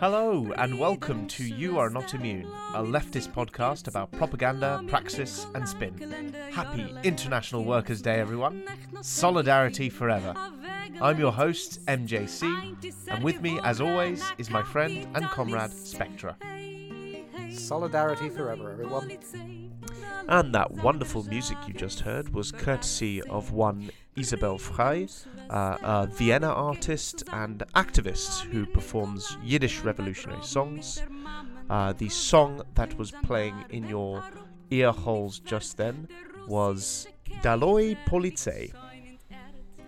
Hello, and welcome to You Are Not Immune, a leftist podcast about propaganda, praxis, and spin. Happy International Workers' Day, everyone. Solidarity forever. I'm your host, MJC, and with me, as always, is my friend and comrade, Spectra. Solidarity forever, everyone. And that wonderful music you just heard was courtesy of one Isabel Frey, uh, a Vienna artist and activist who performs Yiddish revolutionary songs. Uh, the song that was playing in your ear holes just then was Daloy Politsey,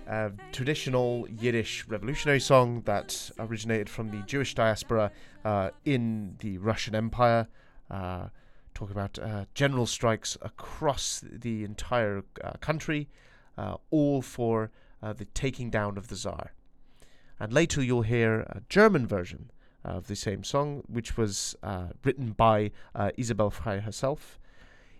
a traditional Yiddish revolutionary song that originated from the Jewish diaspora uh, in the Russian Empire. Uh, talk about uh, general strikes across the entire uh, country, all for uh, the taking down of the Tsar. And later you'll hear a German version of the same song, which was uh, written by uh, Isabel Frey herself.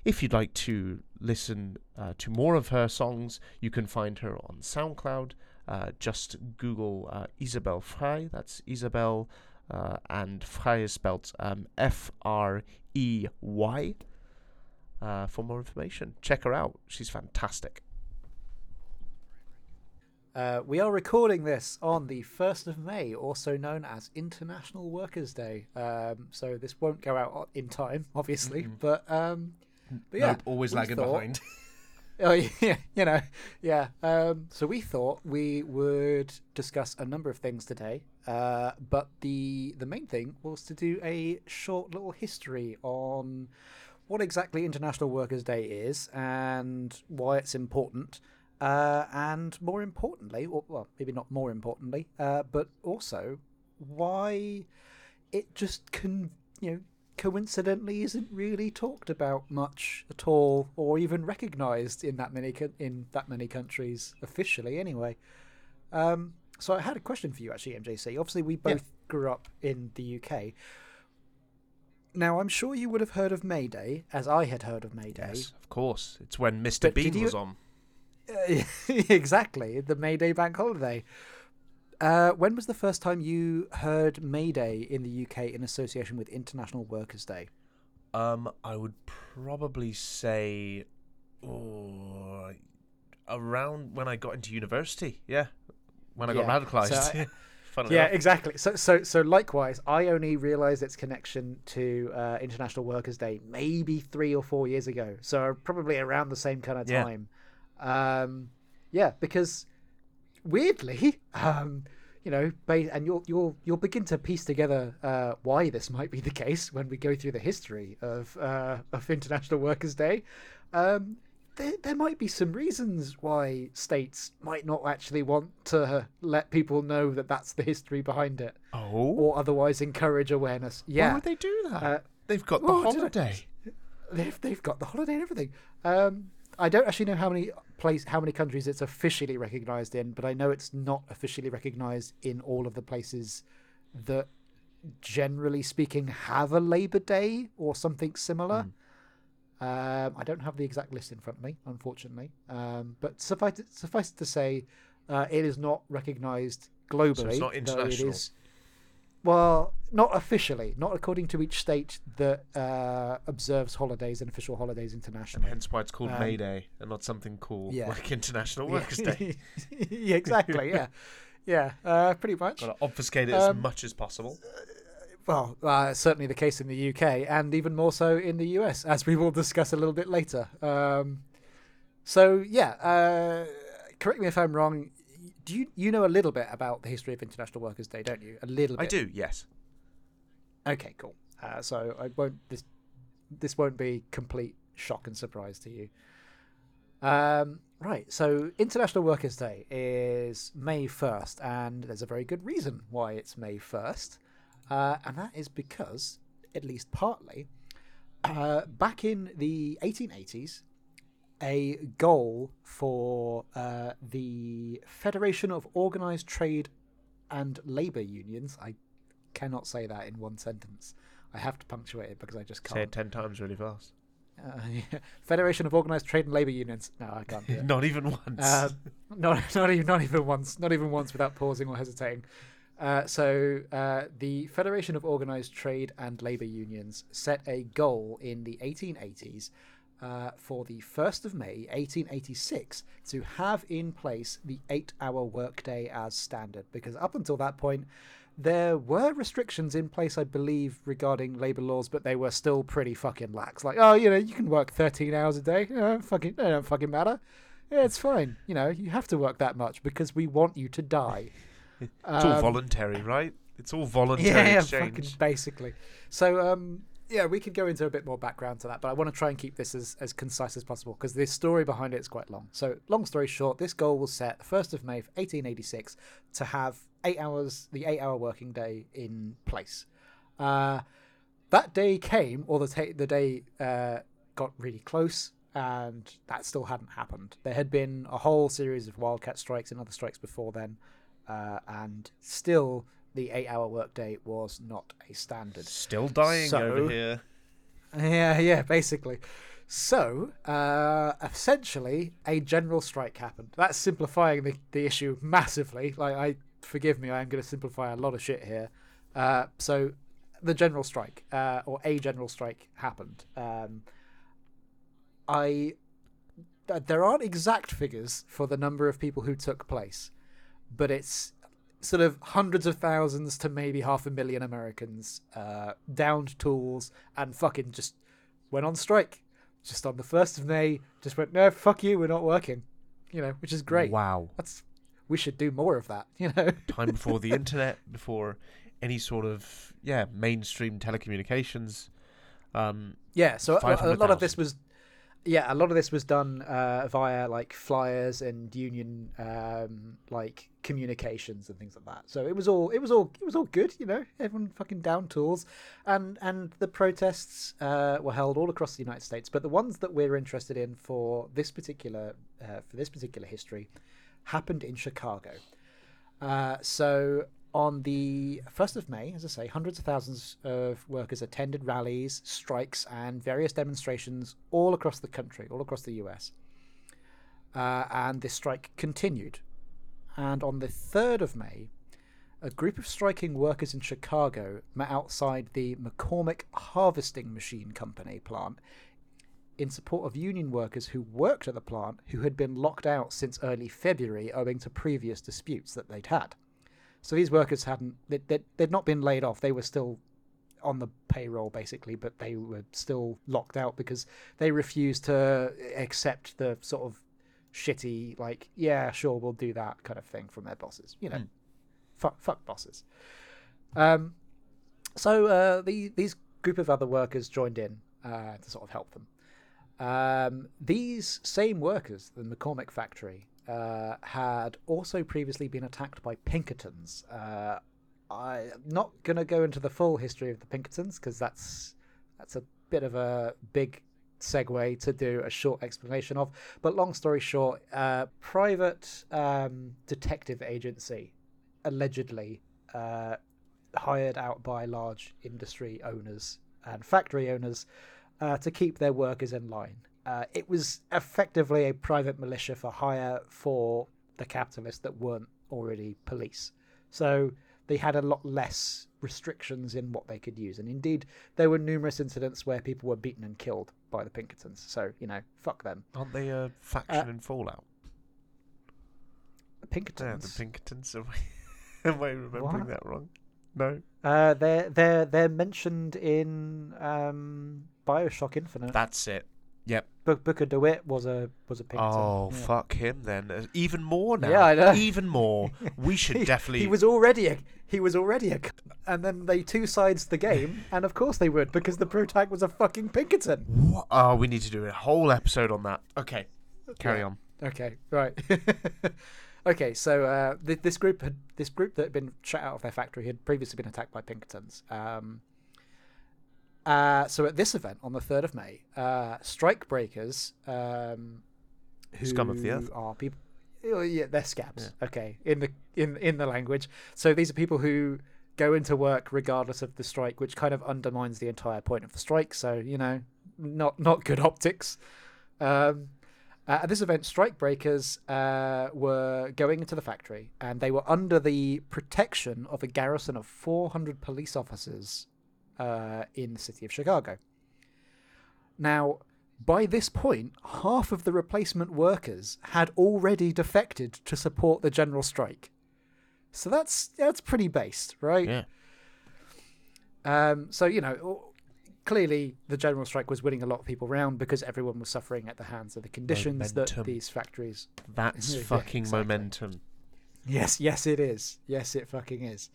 If you'd like to listen uh, to more of her songs, you can find her on SoundCloud. Uh, just Google uh, Isabel Frey. That's Isabel, uh, and Frey is spelled um, F R E Y. Uh, for more information, check her out. She's fantastic. Uh, we are recording this on the 1st of May, also known as International Workers' Day. Um, so this won't go out in time, obviously, but um, but yeah, Nope, always lagging thought- behind. Oh yeah, you know, yeah. Um, so we thought we would discuss a number of things today, uh, but the the main thing was to do a short little history on what exactly International Workers' Day is and why it's important, uh, and more importantly, or well, maybe not more importantly, uh, but also why it just can you know coincidentally isn't really talked about much at all or even recognized in that many in that many countries officially anyway um, so i had a question for you actually mjc obviously we Yeah. both grew up in the uk now i'm sure you would have heard of may day as i had heard of may day Yes, of course. It's when Mr. But Bean you- was on. Exactly, the May Day bank holiday. Uh, when was the first time you heard May Day in the UK in association with International Workers' Day? Um, I would probably say, oh, around when I got into university. Yeah, when I got Yeah, radicalized. so I- Yeah, enough. exactly. So, so, so likewise, I only realised its connection to uh, International Workers' Day maybe three or four years ago. So probably around the same kind of Yeah. time. Um, yeah, because weirdly, um, you know, and you'll you'll you'll begin to piece together uh, why this might be the case when we go through the history of uh, of International Workers' Day. Um, there, there might be some reasons why states might not actually want to let people know that that's the history behind it, Oh, or otherwise encourage awareness. Yeah, why would they do that? Uh, They've got the I- holiday. they've they've got the holiday and everything. Um, I don't actually know how many place how many countries it's officially recognised in, but I know it's not officially recognised in all of the places that, generally speaking, have a Labour Day or something similar. Um, I don't have the exact list in front of me, unfortunately. Um, but suffice it, suffice to say, uh, it is not recognised globally. not though international. It is, well, not officially, not according to each state that uh, observes holidays and official holidays And internationally. hence why it's called Um, May Day and not something cool yeah. like International Yeah. Workers' Day. yeah, exactly. Yeah, yeah, uh, pretty much. Got to obfuscate it as Um, much as possible. Well, uh, certainly the case in the UK, and even more so in the US, as we will discuss a little bit later. Um, so, yeah, uh, correct me if I'm wrong. Do you you know a little bit about the history of International Workers' Day, don't you? A little bit. I do, yes. Okay, cool. Uh, so I won't this this won't be complete shock and surprise to you. Um, right. So International Workers' Day is May first, and there's a very good reason why it's May first, uh, and that is because, at least partly, uh, back in the 1880s, a goal for uh, the Federation of Organized Trade and Labor Unions. I cannot say that in one sentence. I have to punctuate it because I just can't. Say it ten times really fast. Uh, yeah. Federation of Organized Trade and Labor Unions. No, I can't. Not even once. Um, not not even not even once. Not even once without pausing or hesitating. Uh, so uh, the Federation of Organized Trade and Labor Unions set a goal in the 1880s uh, for the 1st of May 1886 to have in place the eight-hour workday as standard. Because up until that point, there were restrictions in place, I believe, regarding labor laws, but they were still pretty fucking lax. Like, oh, you know, you can work 13 hours a day. You know, fucking, it don't fucking matter. Yeah, it's fine. You know, you have to work that much because we want you to die. it's all um, voluntary, right? It's all voluntary yeah, exchange. fucking basically. So, um, yeah, we could go into a bit more background to that, but I want to try and keep this as, as concise as possible because the story behind it is quite long. So, long story short, this goal was set 1st of May 1886 to have eight hours, the eight hour working day in place. Uh, that day came, or the, ta- the day uh, got really close, and that still hadn't happened. There had been a whole series of wildcat strikes and other strikes before then, uh, and still the eight hour workday was not a standard. Still dying So- over here. Yeah, yeah, basically. So, uh, essentially, a general strike happened. That's simplifying the, the issue massively. Like, I forgive me, I am going to simplify a lot of shit here. Uh, so, the general strike, uh, or a general strike, happened. Um, I th- there aren't exact figures for the number of people who took place, but it's sort of hundreds of thousands to maybe half a million Americans uh, downed tools and fucking just went on strike. Just on the first of May, just went no, fuck you, we're not working. You know, which is great. Wow. That's we should do more of that. You know. Time before the internet, before any sort of yeah mainstream telecommunications. Um, Yeah, so a, a lot of this was, yeah, a lot of this was done uh, via like flyers and union um, like communications and things like that. So it was all it was all it was all good, you know. Everyone fucking down tools, and and the protests uh, were held all across the United States. But the ones that we're interested in for this particular uh, for this particular history happened in Chicago. Uh, so on the 1st of May, as I say, hundreds of thousands of workers attended rallies, strikes, and various demonstrations all across the country, all across the US. Uh, and this strike continued. And on the 3rd of May, a group of striking workers in Chicago met outside the McCormick Harvesting Machine Company plant in support of union workers who worked at the plant who had been locked out since early February owing to previous disputes that they'd had. So these workers hadn't they'd, they'd, they'd not been laid off. They were still on the payroll basically, but they were still locked out because they refused to accept the sort of shitty like yeah sure we'll do that kind of thing from their bosses. You know, Hmm. fuck fuck bosses. Um, so uh, the these group of other workers joined in uh, to sort of help them. Um, these same workers, the McCormick factory, uh, had also previously been attacked by Pinkertons. Uh, I'm not going to go into the full history of the Pinkertons because that's that's a bit of a big segue to do a short explanation of. But long story short, uh, private um, detective agency allegedly uh, hired out by large industry owners and factory owners uh, to keep their workers in line. Uh, it was effectively a private militia for hire for the capitalists that weren't already police. So they had a lot less restrictions in what they could use. And indeed, there were numerous incidents where people were beaten and killed by the Pinkertons. So, you know, fuck them. aren't they a faction in Fallout? The Yeah, Pinkertons. the Pinkertons. Am I, am I remembering What? that wrong? No, uh, they're, they're, they're mentioned in um, Bioshock Infinite. that's it. Yep. Book, Booker DeWitt was a was a Pinkerton. Oh, yeah. fuck him then. Uh, Even more now. Yeah, I know. Even more. We should He- definitely. He was already a he was already a, and then they two sides the game, and of course they would because the protag was a fucking Pinkerton. Wha- Oh, we need to do a whole episode on that. Okay, carry Yeah. on. Okay, right. okay, so uh, th- this group had this group that had been shut out of their factory had previously been attacked by Pinkertons. Um, uh, so at this event on the third of May, uh, strike breakers, um, who Scum of the earth. are people. oh, Yeah, they're scabs. Okay, in the in in the language. So these are people who go into work regardless of the strike, which kind of undermines the entire point of the strike. So you know, not not good optics. Um, uh, at this event, strike breakers uh, were going into the factory, and they were under the protection of a garrison of 400 police officers uh, in the city of Chicago. Now, by this point, half of the replacement workers had already defected to support the general strike. So that's that's pretty based, right? Yeah. Um, so you know, clearly the general strike was winning a lot of people round because everyone was suffering at the hands of the conditions that these factories. That's Yeah, fucking exactly. momentum. Yes, yes, it is. Yes, it fucking is.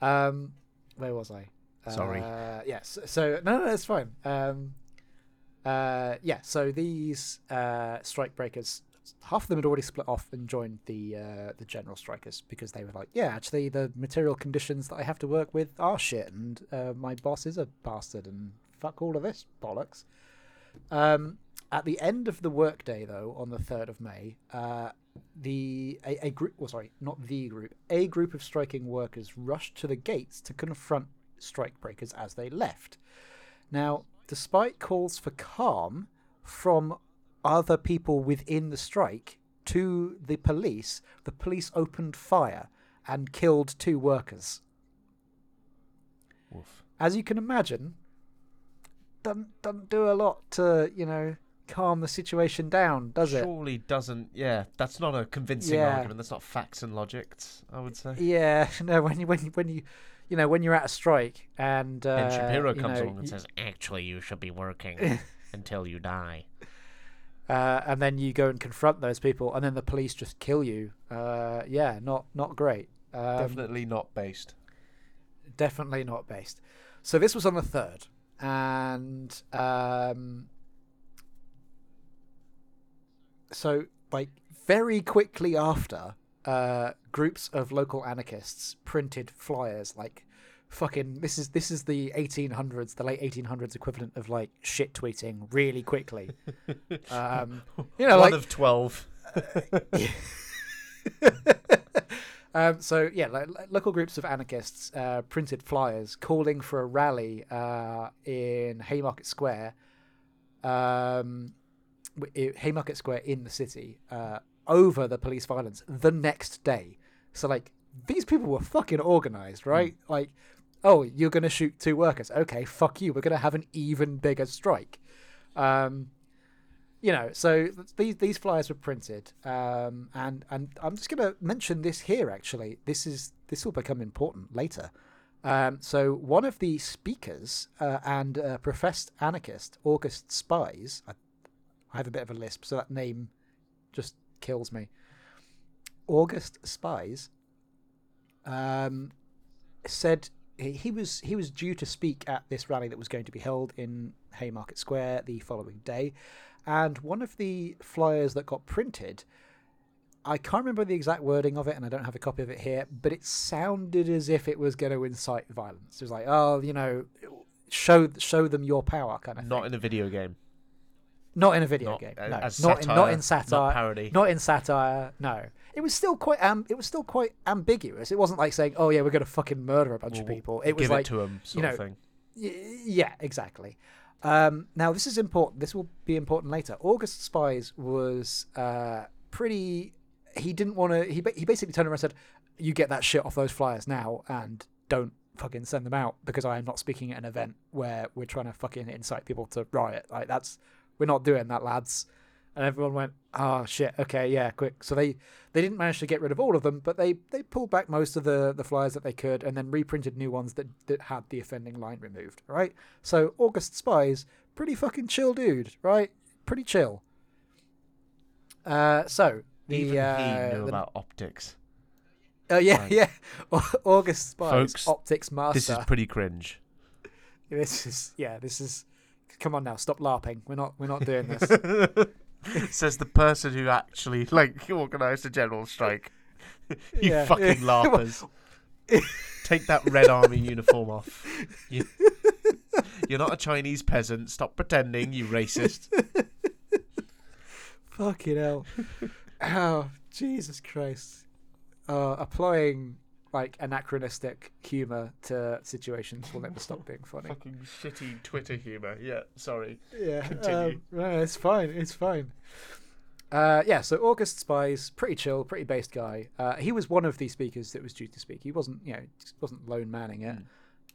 Um, where was I? Sorry. Uh, yes. So no, no, that's fine. Um, uh, yeah. So these uh, strike breakers, half of them had already split off and joined the uh, the general strikers because they were like, yeah, actually, the material conditions that I have to work with are shit, and uh, my boss is a bastard, and fuck all of this bollocks. Um, at the end of the workday, though, on the third of May, uh, the a, a group, well, sorry, not the group, a group of striking workers rushed to the gates to confront strike breakers as they left. Now, despite calls for calm from other people within the strike to the police, the police opened fire and killed two workers. Woof. As you can imagine, doesn't doesn't do a lot to you know calm the situation down, does it? Surely doesn't. Yeah, that's not a convincing Yeah. argument. That's not facts and logic. I would say. Yeah, no. When you when you, when you you know when you're at a strike and uh, Ben Shapiro you comes know, along and y- says, "Actually, you should be working until you die." uh, and then you go and confront those people, and then the police just kill you. Uh, yeah, not not great. Um, Definitely not based. definitely not based. So this was on the third, and um, so like very quickly after, uh, groups of local anarchists printed flyers like fucking this is this is the 1800s the late 1800s equivalent of like shit tweeting really quickly um you know One like of twelve. um, so yeah, like, local groups of anarchists uh, printed flyers calling for a rally uh, in Haymarket Square, um, Haymarket Square in the city, uh, over the police violence the next day. So like these people were fucking organized, right? Like, oh, you're gonna shoot two workers? Okay, fuck you. We're gonna have an even bigger strike. Um, you know, so these these flyers were printed, um, and and I'm just going to mention this here. Actually, this is this will become important later. Um, so one of the speakers uh, and uh, professed anarchist August Spies, I, I have a bit of a lisp, so that name just kills me. August Spies um, said he, he was he was due to speak at this rally that was going to be held in Haymarket Square the following day, and one of the flyers that got printed. I can't remember the exact wording of it, and I don't have a copy of it here, but it sounded as if it was going to incite violence. It was like, oh, you know, show show them your power, kind of Not thing. in a video game. Not in a video Not game. No, not in, not satire, not parody. Not in satire. No, it was still quite um. It was still quite ambiguous. It wasn't like saying, "Oh yeah, we're gonna fucking murder a bunch of We'll people." It was Give like, it to them, sort you of know, thing. Yeah, exactly. Um, now this is important. This will be important later. August Spies was uh, pretty. He didn't want to. He he basically turned around and said, "You get that shit off those flyers now, and don't fucking send them out because I am not speaking at an event where we're trying to fucking incite people to riot. Like that's we're not doing that, lads." And everyone went, "Oh shit, okay, yeah, quick." So they they didn't manage to get rid of all of them, but they they pulled back most of the the flyers that they could, and then reprinted new ones that that had the offending line removed. Right. So August Spies, pretty fucking chill dude, right? pretty chill. Uh, so the Even uh, he knew the- about optics. Oh yeah, yeah. August Spies, Folks, optics master. This is pretty cringe. This is yeah. This is. Come on now, stop larping. We're not. We're not doing this. Says the person who actually like organised a general strike. you Yeah. fucking larpers. Take that red army uniform off. You, you're not a Chinese peasant. Stop pretending, you racist. Fucking hell. oh Jesus Christ. Uh, applying like anachronistic humor to situations will never stop being funny. Fucking shitty Twitter humour. Yeah, sorry. Yeah, Continue. um, no, it's fine. It's fine. Uh, yeah, so August Spies, pretty chill, pretty based guy. Uh, he was one of the speakers that was due to speak. He wasn't, you know, wasn't lone manning it,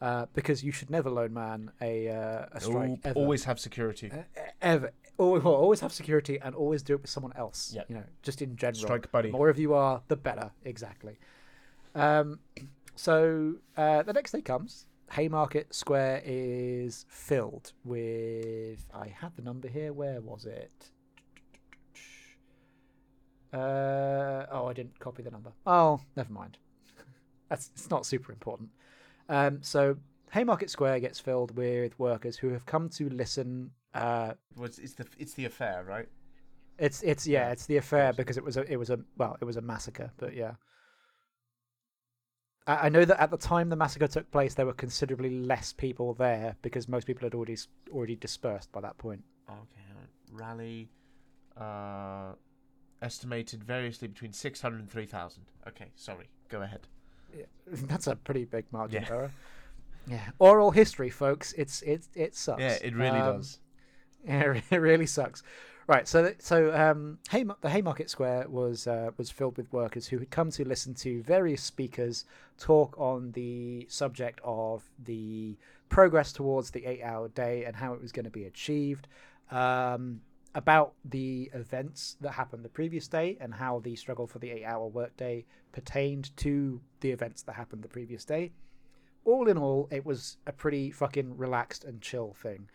uh, because you should never lone man a uh, a strike ever. Always have security. Uh, ever. Always, well, always have security and always do it with someone else. Yep. You know, just in general. Strike buddy. The more of you are, the better. Exactly. Um, so uh, the next day comes. Haymarket Square is filled with. I had the number here. Where was it? Uh, oh, I didn't copy the number. Oh, never mind. That's it's not super important. Um, so Haymarket Square gets filled with workers who have come to listen. Uh, Was it's the it's the affair, right? it's it's yeah, Yeah, it's the affair because it was a it was a well it was a massacre, but yeah. I I know that at the time the massacre took place, there were considerably less people there because most people had already already dispersed by that point. Okay, rally. Uh, estimated variously between six hundred and three thousand. Okay, sorry. Go ahead. Yeah, That's a pretty big margin Yeah. error. Yeah, oral history, folks. It's it it sucks. Yeah, it really Um, does. Yeah, it really sucks. Right, so so um, Haym- the Haymarket Square was uh, was filled with workers who had come to listen to various speakers talk on the subject of the progress towards the eight-hour day and how it was going to be achieved, um, about the events that happened the previous day and how the struggle for the eight-hour workday pertained to the events that happened the previous day. All in all, it was a pretty fucking relaxed and chill thing.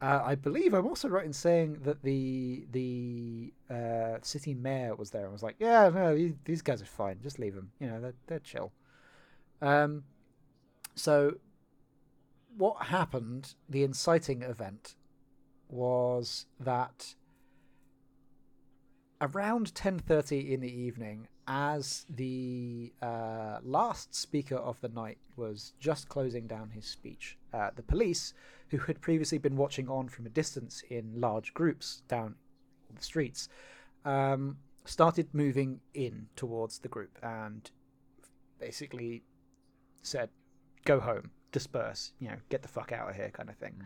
Uh, I believe I'm also right in saying that the the uh, city mayor was there and was like, "Yeah, no, these, these guys are fine. Just leave them. You know, they're they're chill." Um, so what happened? The inciting event was that around 10:30 in the evening, as the uh, last speaker of the night was just closing down his speech, uh, the police who had previously been watching on from a distance in large groups down the streets, um, started moving in towards the group and basically said, "Go home, disperse, you know, get the fuck out of here," kind of thing.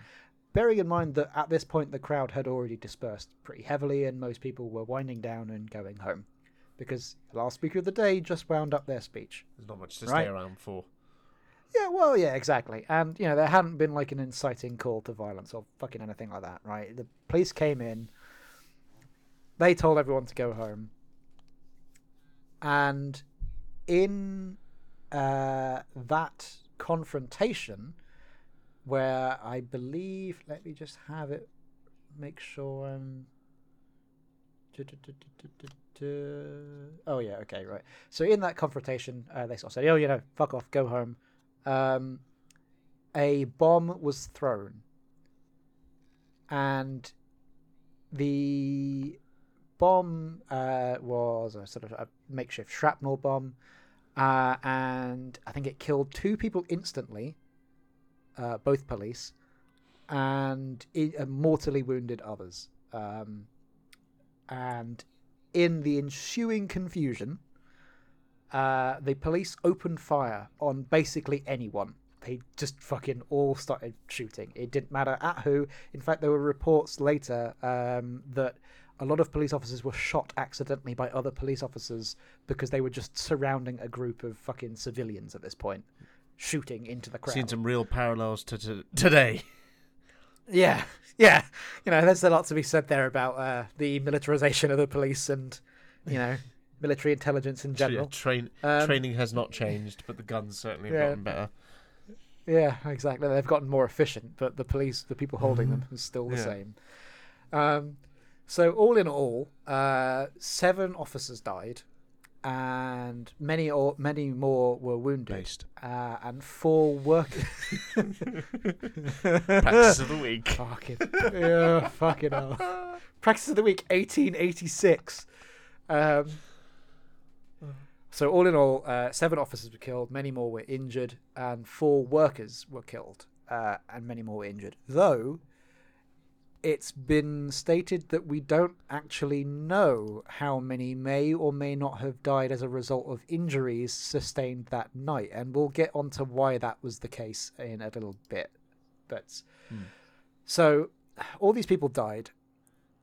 Bearing in mind that at this point the crowd had already dispersed pretty heavily and most people were winding down and going home because the last speaker of the day just wound up their speech. There's not much to Right. stay around for. Yeah, well, yeah, exactly. And, you know, there hadn't been like an inciting call to violence or fucking anything like that, right? The police came in, they told everyone to go home. And in uh, that confrontation, where I believe, let me just have it, make sure I'm. Oh yeah, okay, right. So in that confrontation, uh, they sort of said, "Oh, you know, fuck off, go home." Um, a bomb was thrown, and the bomb uh, was a sort of a makeshift shrapnel bomb, uh, and I think it killed two people instantly, uh, both police, and it, uh, mortally wounded others. Um, and in the ensuing confusion, uh, the police opened fire on basically anyone. They just fucking all started shooting. It didn't matter at who. In fact, there were reports later um, that a lot of police officers were shot accidentally by other police officers because they were just surrounding a group of fucking civilians at this point, shooting into the crowd. Seen some real parallels to, to today. Yeah, yeah. You know, there's a lot to be said there about uh, the militarization of the police and, you know, military intelligence in Yeah, general. train Um, training has not changed, but the guns certainly have Yeah. gotten better. Yeah, exactly. They've gotten more efficient, but the police, the people holding them, is still the Yeah. same. Um, So all in all, uh, seven officers died, and many or many more were wounded, uh, and four workers. Practice of the week. fucking yeah, fucking hell. Practice of the week, 1886. Um, so all in all, uh, seven officers were killed, many more were injured, and four workers were killed, uh, and many more were injured. Though it's been stated that we don't actually know how many may or may not have died as a result of injuries sustained that night, and we'll get onto why that was the case in a little bit. But so all these people died,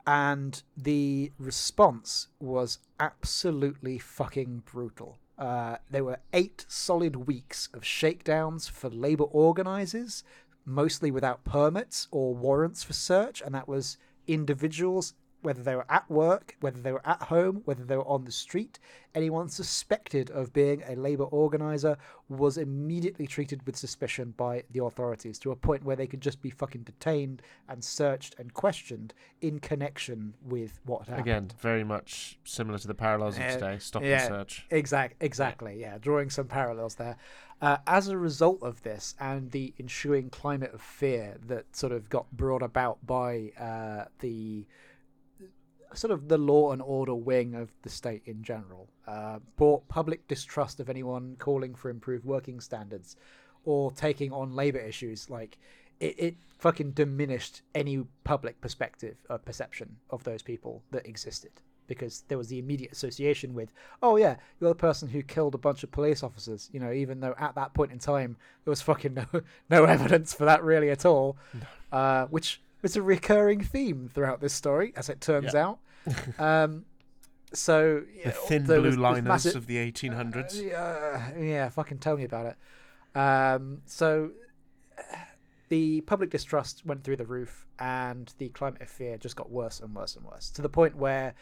and the response was absolutely fucking brutal. Uh, there were eight solid weeks of shakedowns for labor organizers, mostly without permits or warrants for search, and that was individuals, whether they were at work, whether they were at home, whether they were on the street. Anyone suspected of being a labor organizer was immediately treated with suspicion by the authorities to a point where they could just be fucking detained and searched and questioned in connection with what happened. Again, very much similar to the parallels of Uh, today. Stop yeah. and search. Exact, exactly. Yeah, drawing some parallels there. Uh, as a result of this and the ensuing climate of fear that sort of got brought about by uh, the sort of the law and order wing of the state in general, uh, brought public distrust of anyone calling for improved working standards or taking on labor issues. Like it, it fucking diminished any public perspective or perception of those people that existed because there was the immediate association with, oh yeah, you're the person who killed a bunch of police officers. You know, even though at that point in time there was fucking no no evidence for that really at all, uh, which was a recurring theme throughout this story, as it turns out. um, so The yeah, thin blue liners massive- of the 1800s. yeah, yeah, fucking tell me about it. Um, so the public distrust went through the roof, and the climate of fear just got worse and worse and worse to the point where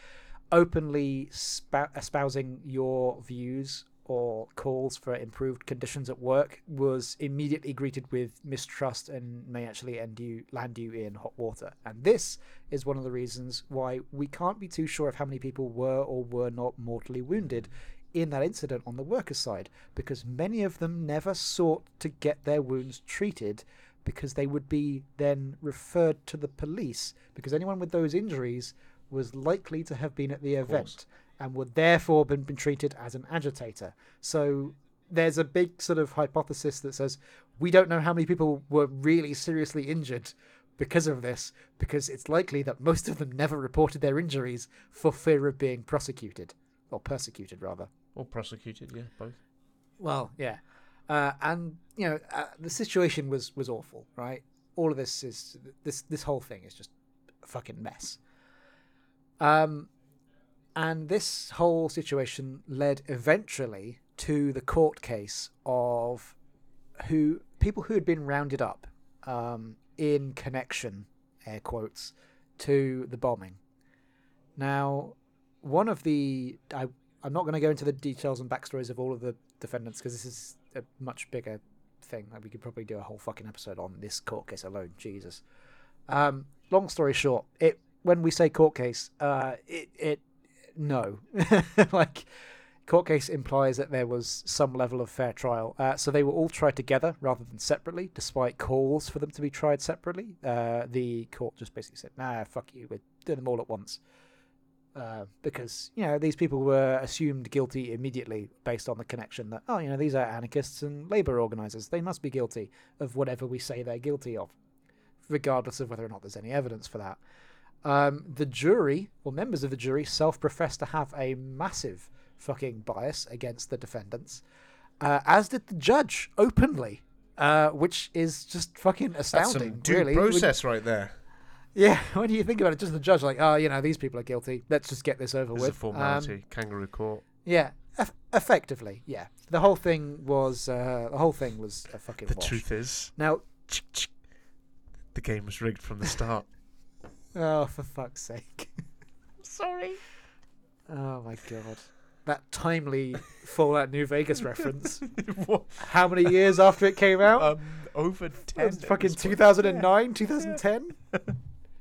openly spou- espousing your views or calls for improved conditions at work was immediately greeted with mistrust and may actually end you land you in hot water. And this is one of the reasons why we can't be too sure of how many people were or were not mortally wounded in that incident on the workers' side, because many of them never sought to get their wounds treated because they would be then referred to the police because anyone with those injuries was likely to have been at the event and would therefore been, been treated as an agitator. So there's a big sort of hypothesis that says we don't know how many people were really seriously injured because of this, because it's likely that most of them never reported their injuries for fear of being prosecuted or persecuted rather. Or prosecuted, yeah, both. Well, yeah, uh, and you know uh, the situation was was awful, right? All of this is this this whole thing is just a fucking mess. Um, and this whole situation led eventually to the court case of who people who had been rounded up um, in connection, air quotes, to the bombing. Now, one of the I I'm not going to go into the details and backstories of all of the defendants because this is a much bigger thing. Like we could probably do a whole fucking episode on this court case alone. Jesus. Um, long story short, it when we say court case, uh, it it no, like court case implies that there was some level of fair trial. Uh, so they were all tried together rather than separately, despite calls for them to be tried separately. Uh, the court just basically said, "Nah, fuck you, we're doing them all at once." Uh, because you know these people were assumed guilty immediately based on the connection that oh you know these are anarchists and labor organizers they must be guilty of whatever we say they're guilty of regardless of whether or not there's any evidence for that um, the jury or members of the jury self-professed to have a massive fucking bias against the defendants uh, as did the judge openly uh, which is just fucking astounding some due really When- process right there. yeah, when you think about it, just the judge, like, oh, you know, these people are guilty. Let's just get this over It's with. a formality. Um, Kangaroo court. yeah, eff- effectively, yeah. The whole thing was, uh, the whole thing was a fucking The wash. truth is, Now, the game was rigged from the start. oh, for fuck's sake! I'm sorry. Oh my god, that timely Fallout New Vegas reference. what? How many years after it came out? Um, over ten. was fucking 2009, 2010.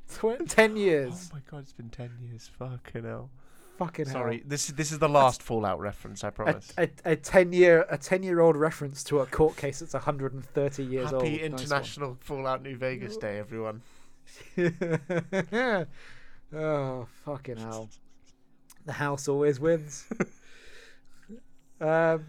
Tw- ten Oh years. Oh my god, it's been ten years. Fucking hell. Fucking hell Sorry, hell. this is this is the last Fallout reference. I promise. a, a ten year a ten year old reference to a court case that's 130 years old. Happy Nice. International Fallout New Vegas Day, everyone. oh fucking hell! The house always wins. um,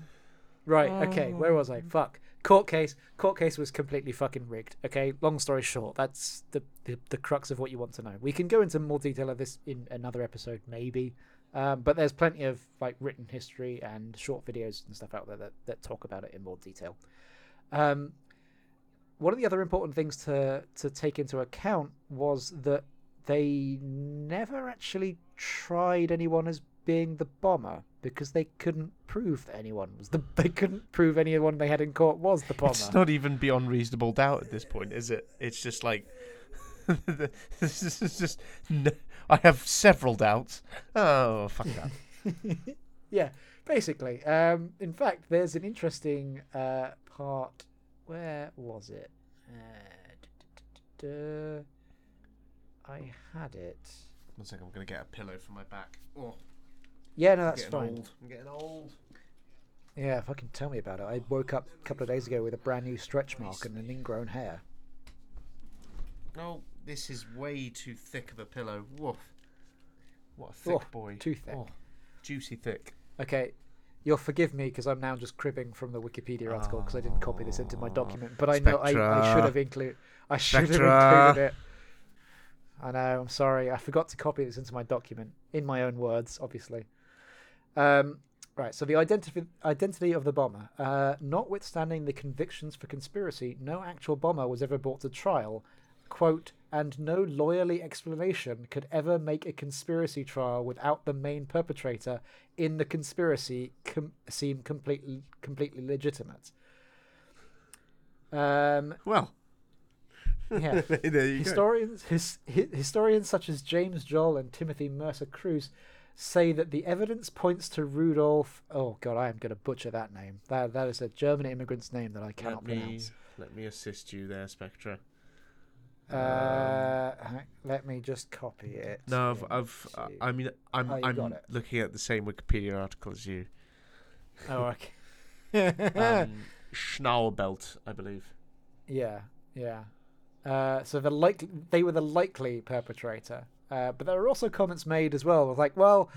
right. Okay. Where was I? Fuck. Court case. Court case was completely fucking rigged. Okay. Long story short, that's the, the the crux of what you want to know. We can go into more detail of this in another episode, maybe. Um, but there's plenty of like written history and short videos and stuff out there that, that talk about it in more detail. Um, one of the other important things to to take into account was that they never actually tried anyone as being the bomber because they couldn't prove that anyone was the they couldn't prove anyone they had in court was the bomber. It's not even beyond reasonable doubt at this point, is it? It's just like this is just. I have several doubts. Oh fuck that. yeah, basically. Um, in fact, there's an interesting uh, part. Where was it? Uh, duh, duh, duh, duh. I had it. One second, I'm gonna get a pillow for my back. Oh, Yeah, no, I'm that's fine. old. I'm getting old. Yeah, fucking tell me about it. I woke up a couple of days ago with a brand new stretch mark and an ingrown hair. Oh, this is way too thick of a pillow. Woof. What a thick Oh, boy. too thick. Oh, juicy thick. Okay, you'll forgive me because I'm now just cribbing from the Wikipedia article because I didn't copy this into my document. But I know I, I should have included. I should have included it. I know. I'm sorry. I forgot to copy this into my document in my own words, obviously. Um, right. So the identity identity of the bomber, uh, notwithstanding the convictions for conspiracy, no actual bomber was ever brought to trial. Quote, and no lawyerly explanation could ever make a conspiracy trial without the main perpetrator in the conspiracy com- seem completely completely legitimate. Um, Well, yeah. there you go. Historians, his, hi- historians such as James Joll and Timothy Messer-Kruse say that the evidence points to Rudolf. Oh God, I am going to butcher that name. That that is a German immigrant's name that I cannot Let me pronounce. let me assist you there, Spectra. Uh, let me just copy it. No, I've, I've I mean, I'm Oh, I'm looking at the same Wikipedia article as you. oh, okay. Um, Schnaubelt, I believe. Yeah, yeah. Uh, so the like they were the likely perpetrator, uh, but there were also comments made as well. Like, well,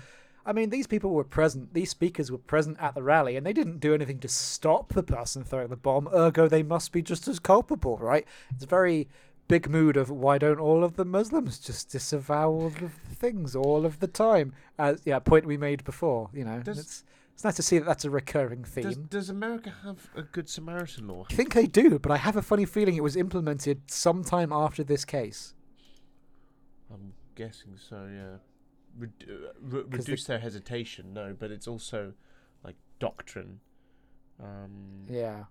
I mean, these people were present. These speakers were present at the rally, and they didn't do anything to stop the person throwing the bomb. Ergo, they must be just as culpable, right? It's very big mood of why don't all of the Muslims just disavow all the things all of the time? As yeah, point we made before. You know, Does- it's it's nice to see that that's a recurring theme. Does, does America have a good Samaritan law? I think they do, but I have a funny feeling it was implemented sometime after this case. I'm guessing so. Yeah. Red- uh, re- 'Cause the- reduce their hesitation, no, but it's also like doctrine. Um, Yeah,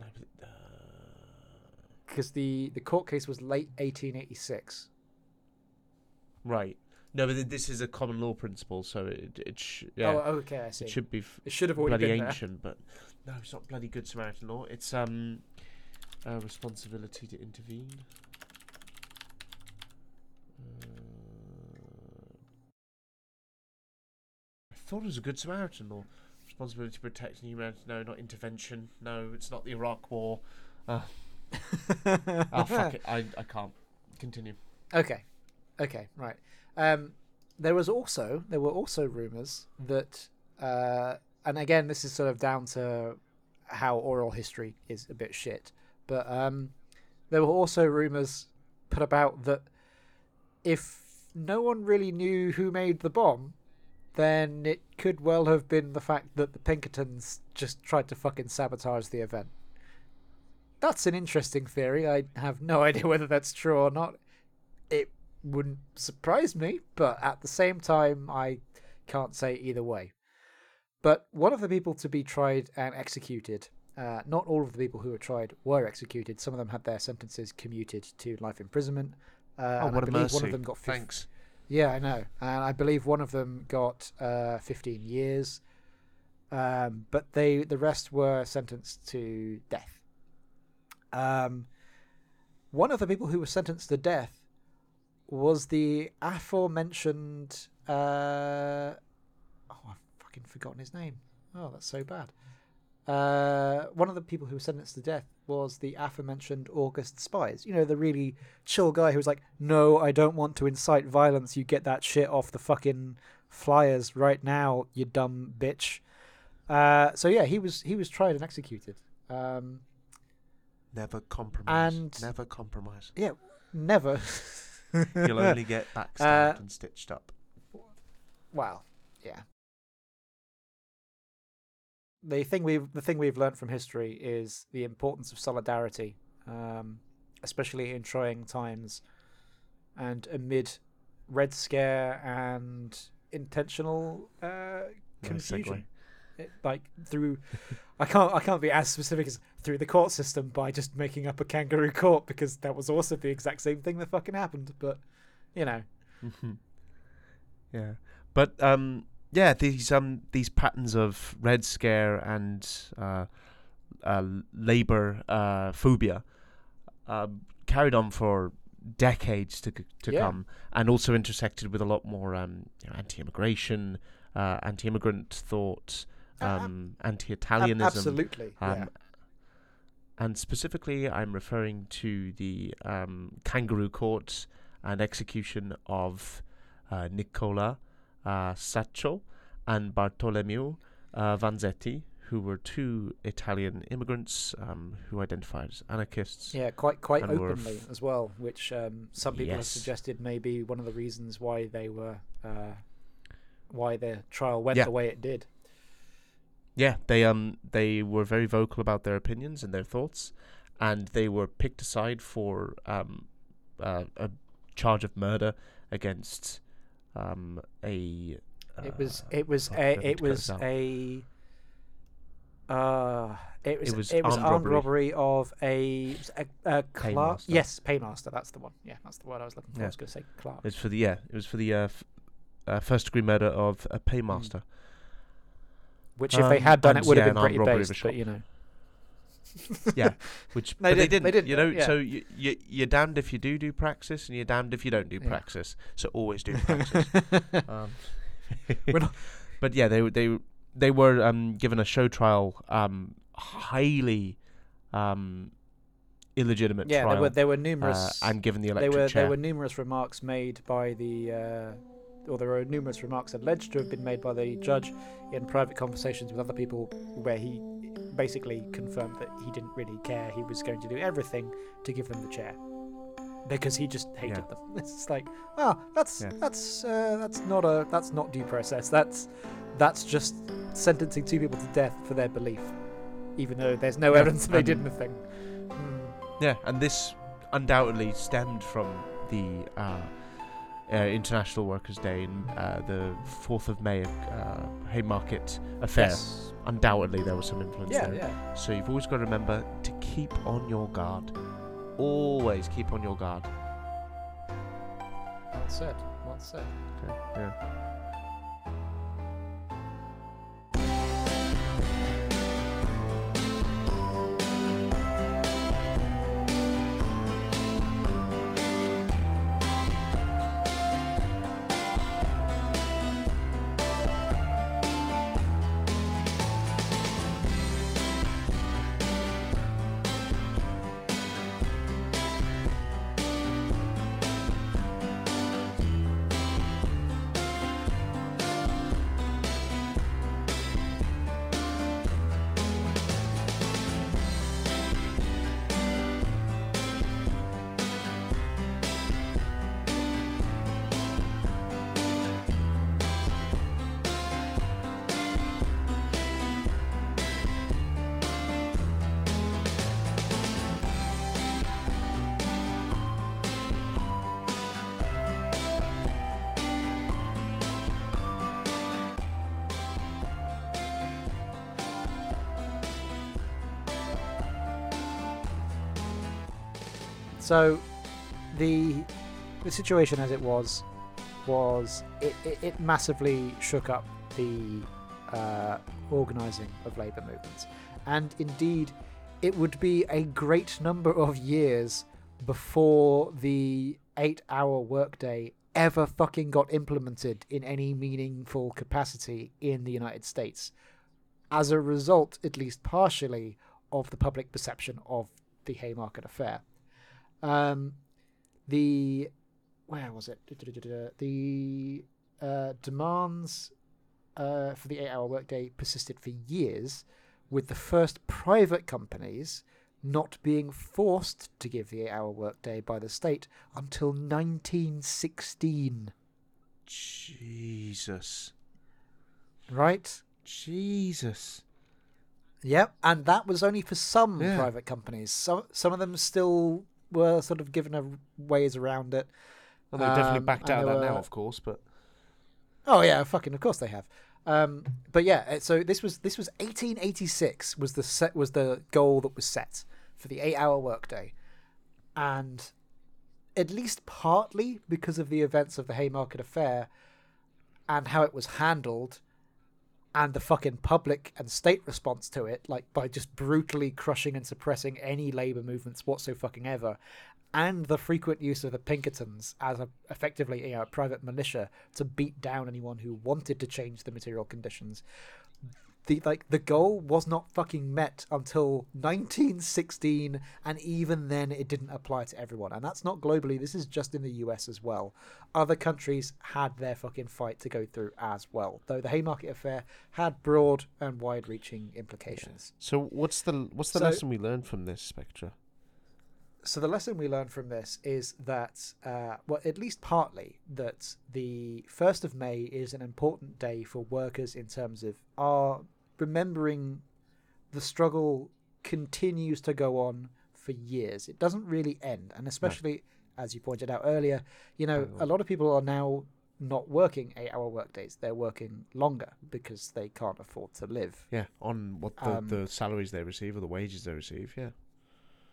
no, but, uh, because the the court case was late 1886. right. No, but this is a common law principle, so it it sh- yeah, Oh, okay, I see. it should be f- It should have already bloody been ancient, but no, it's not bloody good Samaritan law. It's um, a responsibility to intervene. Uh, I thought it was a good Samaritan law. Responsibility to protect humanity. No, not intervention. No, it's not the Iraq War. Uh, there. oh fuck it, I I can't continue. Okay, okay, right. Um, there was also there were also rumors that, uh, and again, this is sort of down to how oral history is a bit shit. But um, there were also rumors put about that if no one really knew who made the bomb, then it could well have been the fact that the Pinkertons just tried to fucking sabotage the event. That's an interesting theory. I have no idea whether that's true or not. It wouldn't surprise me, but at the same time, I can't say either way. But one of the people to be tried and executed, uh, not all of the people who were tried were executed. Some of them had their sentences commuted to life imprisonment. Uh, oh, what I a mercy! one of them got fif- Thanks. yeah, I know, and I believe one of them got uh, 15 years, um, but they the rest were sentenced to death. Um, one of the people who was sentenced to death was the aforementioned. Uh, oh, I've fucking forgotten his name. Oh, that's so bad. Uh, one of the people who was sentenced to death was the aforementioned August Spies. You know, the really chill guy who was like, "No, I don't want to incite violence. You get that shit off the fucking flyers right now, you dumb bitch." Uh, so yeah, he was he was tried and executed. Um, Never compromise. And- Never compromise. yeah, never. You'll only get backstabbed Uh, and stitched up. Well, yeah. The thing we've the thing we've learned from history is the importance of solidarity, um, especially in trying times, and amid Red Scare and intentional uh, confusion. Like through, I can't I can't be as specific as through the court system by just making up a kangaroo court because that was also the exact same thing that fucking happened. But you know, Mhm. Yeah, but um, yeah, these um these patterns of red scare and uh, uh labor uh phobia, um, carried on for decades to to Yeah. come, and also intersected with a lot more um you know, anti-immigration, uh, anti-immigrant thought, um, ab- anti-Italianism. absolutely, Um, yeah. And specifically, I'm referring to the um, kangaroo court and execution of uh, Nicola uh, Sacco and Bartolomeo uh, Vanzetti, who were two Italian immigrants um, who identified as anarchists. Yeah, quite quite openly f- as well, which um, some people have suggested may be one of the reasons why they were uh, why their trial went Yeah. the way it did. Yeah, they um they were very vocal about their opinions and their thoughts, and they were picked aside for um uh, a charge of murder against um a. it was uh, it was fuck, a it was a uh it was it was was, armed armed robbery. robbery, of a, a, a clerk. Paymaster. Yes, paymaster. That's the one. Yeah, that's the word I was looking for. I was going to say clerk. It's for the yeah. It was for the uh, f- uh, first degree murder of a paymaster. Which, if they um, had done, it would yeah, have been pretty robbery based. But you know, yeah, which They but they didn't. they didn't. you know, yeah. so you, you you're damned if you do do praxis, and you're damned if you don't do Yeah. praxis. So always do praxis. um, but yeah, they were- they they were um, given a show trial, um, highly um, illegitimate yeah, trial, there were there were uh, numerous and given the there electric were chair. there were numerous remarks made by the uh, or there were numerous remarks alleged to have been made by the judge in private conversations with other people where he basically confirmed that he didn't really care he was going to do everything to give them the chair because he just hated Yeah. them it's like oh that's Yeah. that's uh, that's not a that's not due process that's that's just sentencing two people to death for their belief even though there's no Yeah, evidence that they did anything Hmm. Yeah, and this undoubtedly stemmed from the uh, uh, International Workers' Day and uh, the 4th of May uh, Haymarket affair. Yes. Undoubtedly, there was some influence yeah there. yeah So you've always got to remember to keep on your guard. Always keep on your guard. well said well said Okay. Yeah. So, the the situation as it was was it, it, it massively shook up the uh, organising of labour movements, and indeed, it would be a great number of years before the eight hour workday ever fucking got implemented in any meaningful capacity in the United States as a result, at least partially, of the public perception of the Haymarket affair. Um, the where was it? The uh, demands uh, for the eight-hour workday persisted for years, with the first private companies not being forced to give the eight-hour workday by the state until 1916. Jesus. Right? Jesus. Yep, and that was only for some Yeah. private companies. Some some of them still were sort of given a ways around it. Well, they've definitely Um, backed and out of that now, of course, but Oh yeah, fucking of course they have. Um, but yeah, uh, so this was this was 1886 was the set was the goal that was set for the eight hour workday, and at least partly because of the events of the Haymarket affair and how it was handled, and the fucking public and state response to it, like by just brutally crushing and suppressing any labor movements whatsoever fucking ever, and the frequent use of the Pinkertons as a effectively you know, a private militia to beat down anyone who wanted to change the material conditions. The like the goal was not fucking met until 1916, and even then it didn't apply to everyone. And that's not globally. This is just in the U.S. as well. Other countries had their fucking fight to go through as well. Though the Haymarket affair had broad and wide-reaching implications. so what's the what's the So- lesson we learned from this, Spectra? so the lesson we learned from this is that, uh, well, at least partly, that the first of May is an important day for workers in terms of our remembering the struggle continues to go on for years. It doesn't really end, and especially as you pointed out earlier, you know, a lot of people are now not working eight-hour workdays; they're working longer because they can't afford to live. Yeah, on what the, Um, the salaries they receive or the wages they receive. Yeah,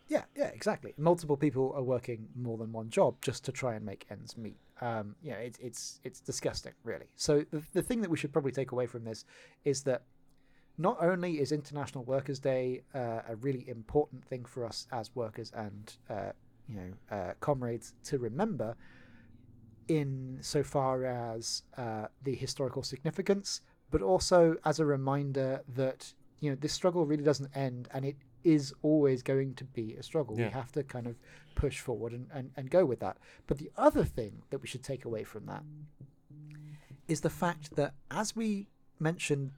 Yeah, yeah, exactly. Multiple people are working more than one job just to try and make ends meet. Um, you know, it's it's it's disgusting, really. So the the thing that we should probably take away from this is that not only is International Workers' Day uh, a really important thing for us as workers and uh, you know uh, comrades to remember, in so far as uh, the historical significance, but also as a reminder that you know this struggle really doesn't end, and it is always going to be a struggle. Yeah. We have to kind of push forward and, and, and go with that. But the other thing that we should take away from that is the fact that, as we mentioned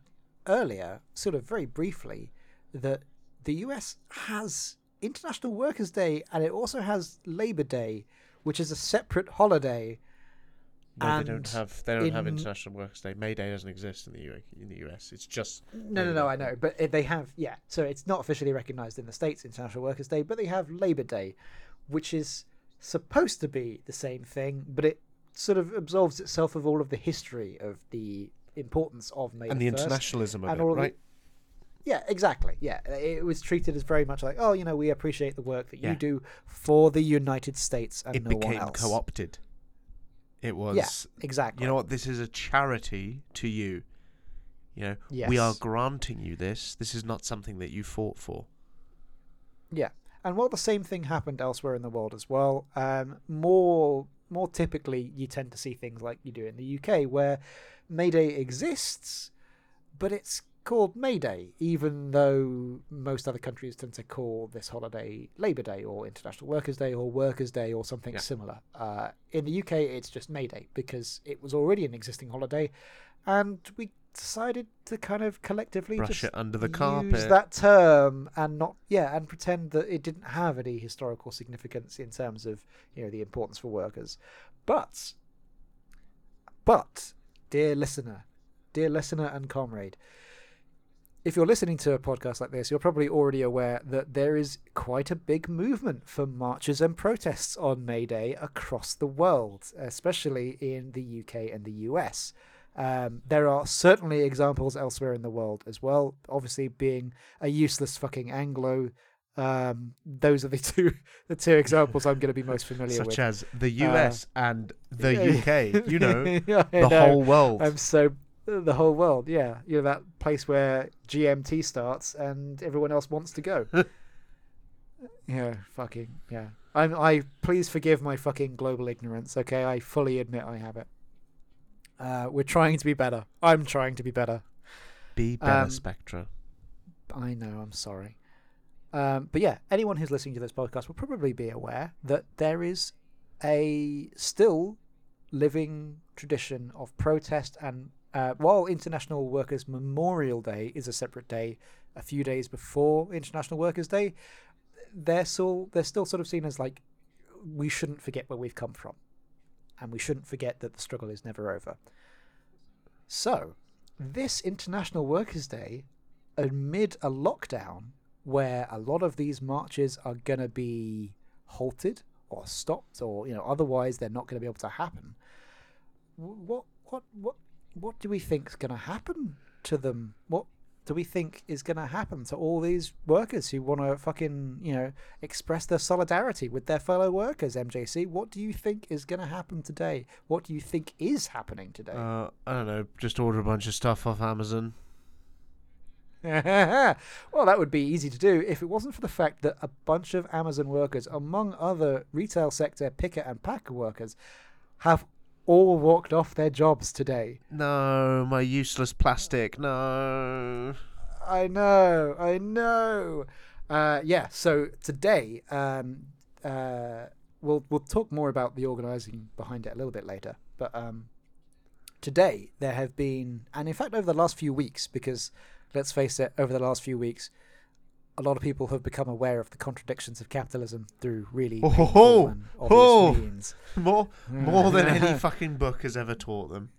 earlier, sort of very briefly, that the US has International Workers' Day and it also has Labor Day, which is a separate holiday. no, they don't have they don't have International Workers' Day. May Day doesn't exist in the U in the US. It's just No, no, no, I know, but they have, yeah. So it's not officially recognized in the States, International Workers' Day, but they have Labor Day, which is supposed to be the same thing, but it sort of absolves itself of all of the history of the importance of May and the 1st. internationalism of it, all of the- right? Yeah, exactly. Yeah, it was treated as very much like, oh, you know, we appreciate the work that Yeah. you do for the United States and It no one became co-opted. It was. Yeah, exactly. You know what? This is a charity to you. You know, we are granting you this. This is not something that you fought for. Yeah, and while the same thing happened elsewhere in the world as well, um, more more typically you tend to see things like you do in the UK, where May Day exists, but it's called May Day, even though most other countries tend to call this holiday Labour Day or International Workers' Day or Workers' Day or something Yeah. similar. Uh, in the UK, it's just May Day because it was already an existing holiday, and we decided to kind of collectively Brush just it under the use carpet. that term and not yeah and pretend that it didn't have any historical significance in terms of you know the importance for workers but but dear listener dear listener and comrade if you're listening to a podcast like this, you're probably already aware that there is quite a big movement for marches and protests on May Day across the world, especially in the UK and the US. Um, there are certainly examples elsewhere in the world as well. Obviously, being a useless fucking Anglo, um, those are the two the two examples I'm going to be most familiar Such with. Such as the US and the. UK. You know, the know. whole world. I'm so the whole world, yeah. You know that place where GMT starts and everyone else wants to go. Yeah, fucking yeah. I'm. I please forgive my fucking global ignorance. Okay, I fully admit I have it. Uh, we're trying to be better. I'm trying to be better. Be better, Um, Spectra. I know. I'm sorry. Um, but yeah, anyone who's listening to this podcast will probably be aware that there is a still living tradition of protest and uh, while International Workers Memorial Day is a separate day, a few days before International Workers Day, they're still they're still sort of seen as like we shouldn't forget where we've come from, and we shouldn't forget that the struggle is never over. So, this International Workers Day, amid a lockdown where a lot of these marches are going to be halted or stopped, or you know otherwise they're not going to be able to happen. What what what what do we think is going to happen to them? What do we think is going to happen to all these workers who want to fucking you know express their solidarity with their fellow workers? MJC, what do you think is going to happen today? What do you think is happening today? Uh, I don't know. Just order a bunch of stuff off Amazon. well, that would be easy to do if it wasn't for the fact that a bunch of Amazon workers, among other retail sector picker and packer workers, have all walked off their jobs today. No, my useless plastic. No. I know, I know. Uh, yeah, so today, um, uh, we'll we'll talk more about the organising behind it a little bit later. But um, today there have been, and in fact over the last few weeks, because let's face it, over the last few weeks, a lot of people have become aware of the contradictions of capitalism through really Oh, ho, and obvious ho. means. More, more than any fucking book has ever taught them.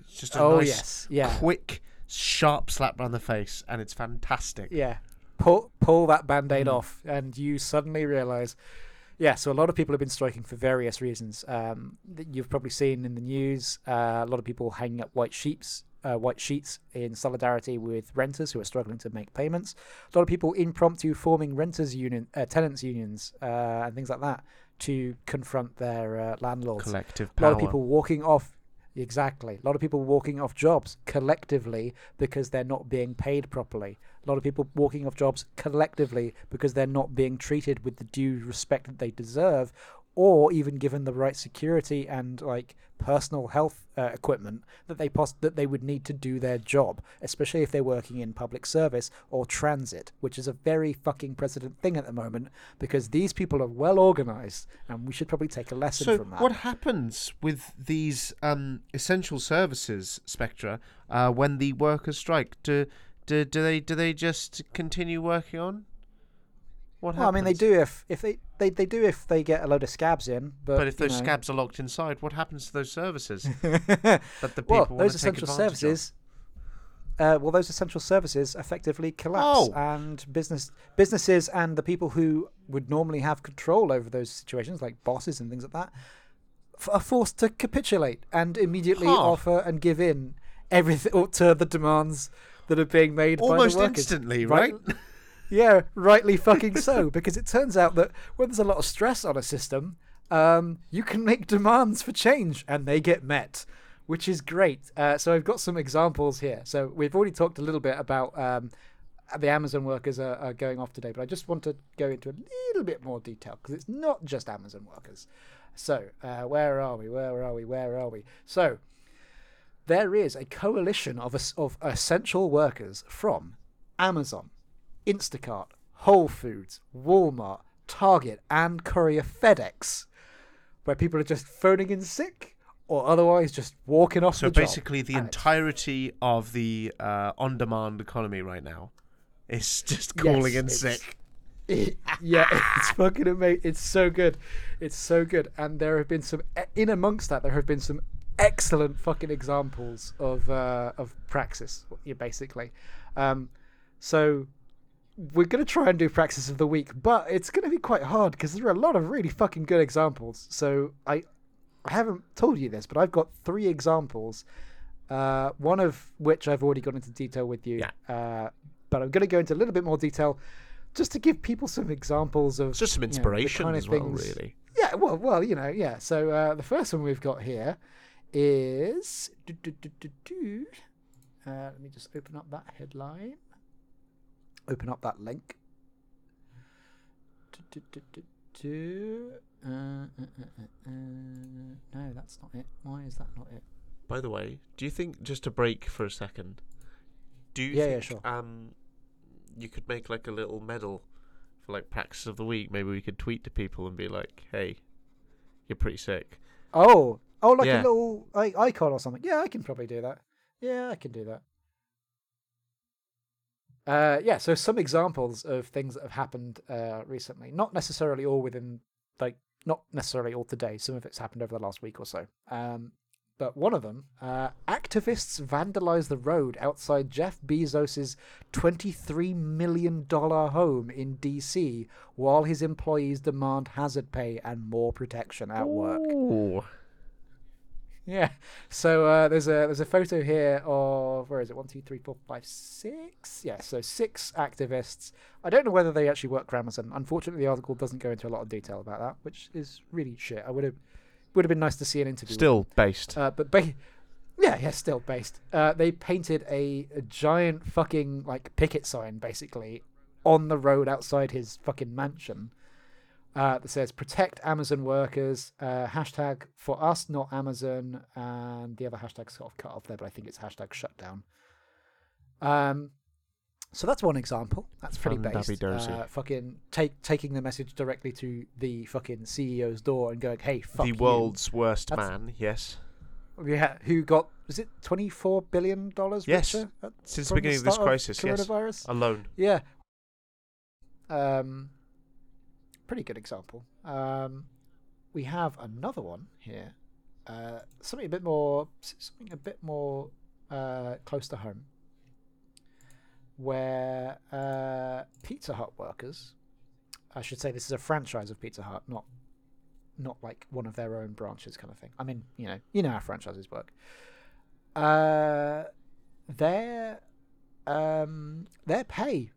It's just a Oh nice, yes, yeah, quick, sharp slap round the face, and it's fantastic. yeah. Pull pull that band-aid Mm. off, and you suddenly realise. Yeah, so a lot of people have been striking for various reasons. Um, that you've probably seen in the news uh, a lot of people hanging up white sheets, uh, white sheets in solidarity with renters who are struggling to make payments. A lot of people impromptu forming renters union, uh, tenants unions, uh, and things like that to confront their uh, landlords. Collective power. a lot of people walking off exactly a lot of people walking off jobs collectively because they're not being paid properly a lot of people walking off jobs collectively because they're not being treated with the due respect that they deserve or even given the right security and like personal health uh, equipment that they pos- that they would need to do their job especially if they're working in public service or transit which is a very fucking precedent thing at the moment because these people are well organized and we should probably take a lesson So, from that what happens with these um, essential services, Spectra, uh, when the workers strike? Do, do do they do they just continue working on? What Well, I mean, they do if if they, they they do if they get a load of scabs in, but But if those know. scabs are locked inside, what happens to those services that the people well, those essential services. Uh, well, those essential services effectively collapse, Oh. and business businesses and the people who would normally have control over those situations, like bosses and things like that, f- are forced to capitulate and immediately Huh. offer and give in everything to the demands that are being made Almost by the workers. instantly, right? Yeah, rightly fucking so. Because it turns out that when there's a lot of stress on a system, um, you can make demands for change and they get met, which is great. Uh, so I've got some examples here. So we've already talked a little bit about um, the Amazon workers are, are going off today, but I just want to go into a little bit more detail because it's not just Amazon workers. So uh, where are we? Where are we? Where are we? So there is a coalition of of essential workers from Amazon, Instacart, Whole Foods, Walmart, Target, and Courier FedEx, where people are just phoning in sick or otherwise just walking off So the basically, the entirety of the uh, on-demand economy right now is just Yes, calling in sick. It- yeah, it's fucking amazing. It's so good. It's so good. And there have been some in amongst that. There have been some excellent fucking examples of uh, of praxis. Yeah, basically. Um, so we're gonna try and do practice of the week, but it's gonna be quite hard because there are a lot of really fucking good examples. So I I haven't told you this, but I've got three examples. Uh, one of which I've already gone into detail with you. Yeah. Uh, but I'm going to go into a little bit more detail just to give people some examples of It's just some you know, inspiration kind of as well, things- really. Yeah, well, well, you know, yeah. So uh, the first one we've got here is. Uh, let me just open up that headline. Open up that link. do, do, do. Uh, uh, uh, no, that's not it. Why is that not it? By the way, do you think just to break for a second? Do you Yeah, yeah, sure. um you could make like a little medal for like practice of the week? Maybe we could tweet to people and be like, "Hey, you're pretty sick." Oh, oh, like Yeah. a little i- icon or something. Yeah, I can probably do that. Yeah, I can do that. Uh, yeah, so some examples of things that have happened uh, recently. Not necessarily all within, like, not necessarily all today. Some of it's happened over the last week or so. Um, but one of them, uh, activists vandalize the road outside Jeff Bezos's $23 million home in DC while his employees demand hazard pay and more protection at work. Yeah. So uh, there's a there's a photo here of where is it? One, two, three, four, five, six. Yeah. So six activists. I don't know whether they actually work for Amazon. Unfortunately, the article doesn't go into a lot of detail about that, which is really shit. I would have would have been nice to see an interview. Still based. uh, but ba- yeah, yeah, still based. Uh, they painted a, a giant fucking like picket sign basically on the road outside his fucking mansion uh, that says "Protect Amazon workers." Uh, hashtag for us, not Amazon, and the other hashtag sort of cut off there, but I think it's hashtag shutdown. Um, so that's one example. That's pretty Fun based. Uh, fucking take taking the message directly to the fucking CEO's door and going, "Hey, fuck the you." world's worst That's- man. Yes. Yeah, who got was it twenty four billion dollars? Yes, at- Since the beginning of this crisis, yes. coronavirus. Alone. Yeah. Um, pretty good example. Um, we have another one here. Uh, something a bit more, something a bit more uh, close to home, where uh, Pizza Hut workers. I should say this is a franchise of Pizza Hut, not not like one of their own branches kind of thing. I mean, you know, you know how franchises work. Uh, their um, their pay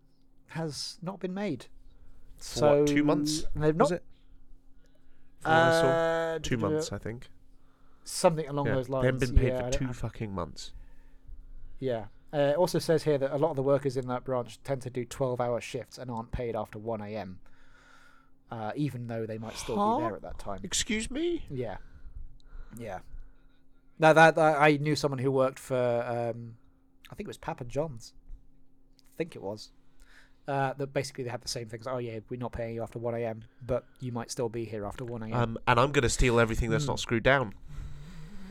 has not been made. So what, two months? They've Was it? Uh, Two months, I think. Something along Yeah. those lines. They haven't been paid yeah, for two fucking months. Yeah. Uh, it also says here that a lot of the workers in that branch tend to do 12 hour shifts and aren't paid after 1 a.m., uh, even though they might still Huh? be there at that time. Excuse me? Yeah. Yeah. Now, that, that I knew someone who worked for, um, I think it was Papa John's. I think it was. Uh, that basically they had the same things. Oh, yeah, we're not paying you after 1 a.m., but you might still be here after 1 a.m. Um, and I'm going to steal everything that's Hmm. not screwed down.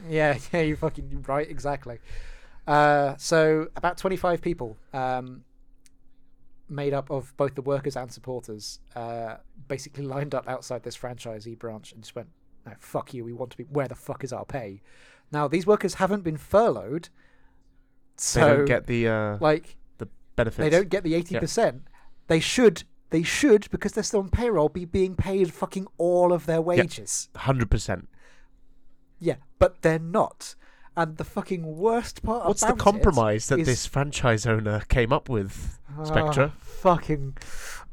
Yeah, yeah, you fucking right, exactly. Uh, so about twenty-five people, um, made up of both the workers and supporters, uh, basically lined up outside this franchisee branch and just went, "No, fuck you. We want to be. Where the fuck is our pay?" Now these workers haven't been furloughed, so they don't get the uh, like benefits. they don't get the eighty percent. They should. They should because they're still on payroll be being paid fucking all of their wages. 100%. Yeah, but they're not. And the fucking worst part What's the compromise that is- this franchise owner came up with? Ah, fucking.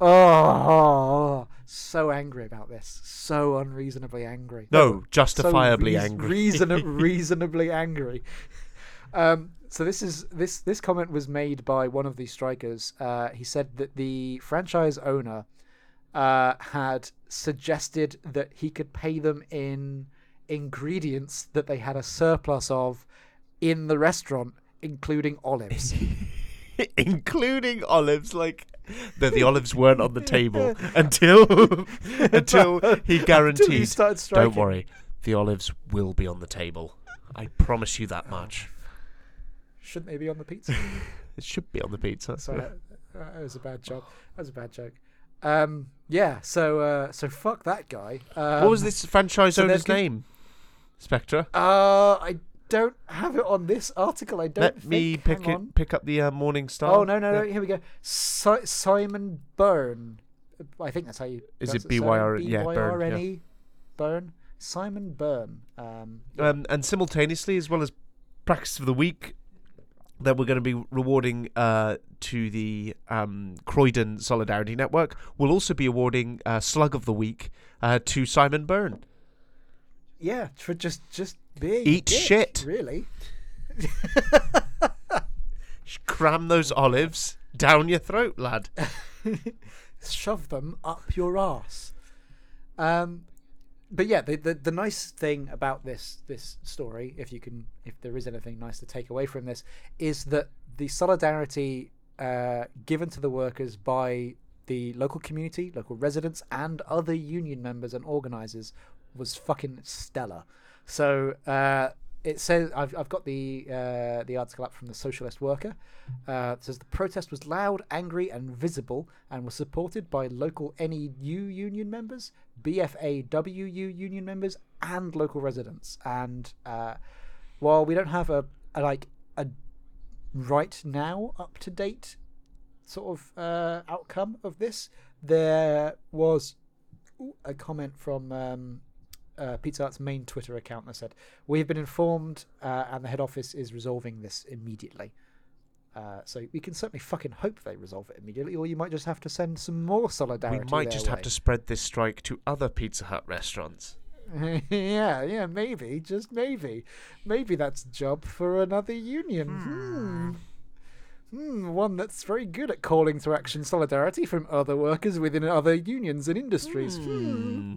Oh, so angry about this. So unreasonably angry. No, justifiably so reas- angry. Reason- reasonably angry. Um, so this is this this comment was made by one of the strikers. Uh, he said that the franchise owner uh, had suggested that he could pay them in ingredients that they had a surplus of in the restaurant, including olives. including olives like the, the olives weren't on the table until until he guaranteed Until he don't worry the olives will be on the table i promise you that much Shouldn't they be on the pizza? it should be on the pizza Sorry, that, that was a bad joke. That was a bad joke. Um, yeah. So, uh, so fuck that guy. Um, what was this franchise so owner's name Spectra Uh, I don't have it on this article. I don't. let me pick Hang it on. pick up the uh, morning star Oh no, no, no. Yeah. Here we go. Si- Simon Byrne. I think that's how you. Is it B-Y-R- yeah, Byrne, yeah. B-Y-R-N-E? Byrne. Simon Byrne. Um, um, and simultaneously as well as practice of the week that we're going to be rewarding uh, to the um, Croydon Solidarity Network. We'll also be awarding uh, Slug of the Week uh, to Simon Byrne. yeah, for just just being Eat dick, shit. Really. Cram those olives down your throat, lad. shove them up your ass. Um, but yeah, the, the the nice thing about this this story, if you can, if there is anything nice to take away from this, is that the solidarity uh, given to the workers by the local community, local residents, and other union members and organizers was fucking stellar. So uh, it says I've, I've got the uh, the article up from the Socialist Worker. Uh, it says the protest was loud, angry, and visible, and was supported by local NEU union members, BFAWU union members, and local residents. And uh, while we don't have a, a like a right now up to date sort of uh, outcome of this, there was ooh, a comment from um, uh, Pizza Hut's main Twitter account that said, "We've been informed, uh, and the head office is resolving this immediately." Uh, so we can certainly fucking hope they resolve it immediately, or you might just have to send some more solidarity. We might just have to spread this strike to other Pizza Hut restaurants. yeah, yeah, maybe, just maybe, maybe that's a job for another union. Hmm. Hmm, one that's very good at calling to action solidarity from other workers within other unions and industries. Hmm.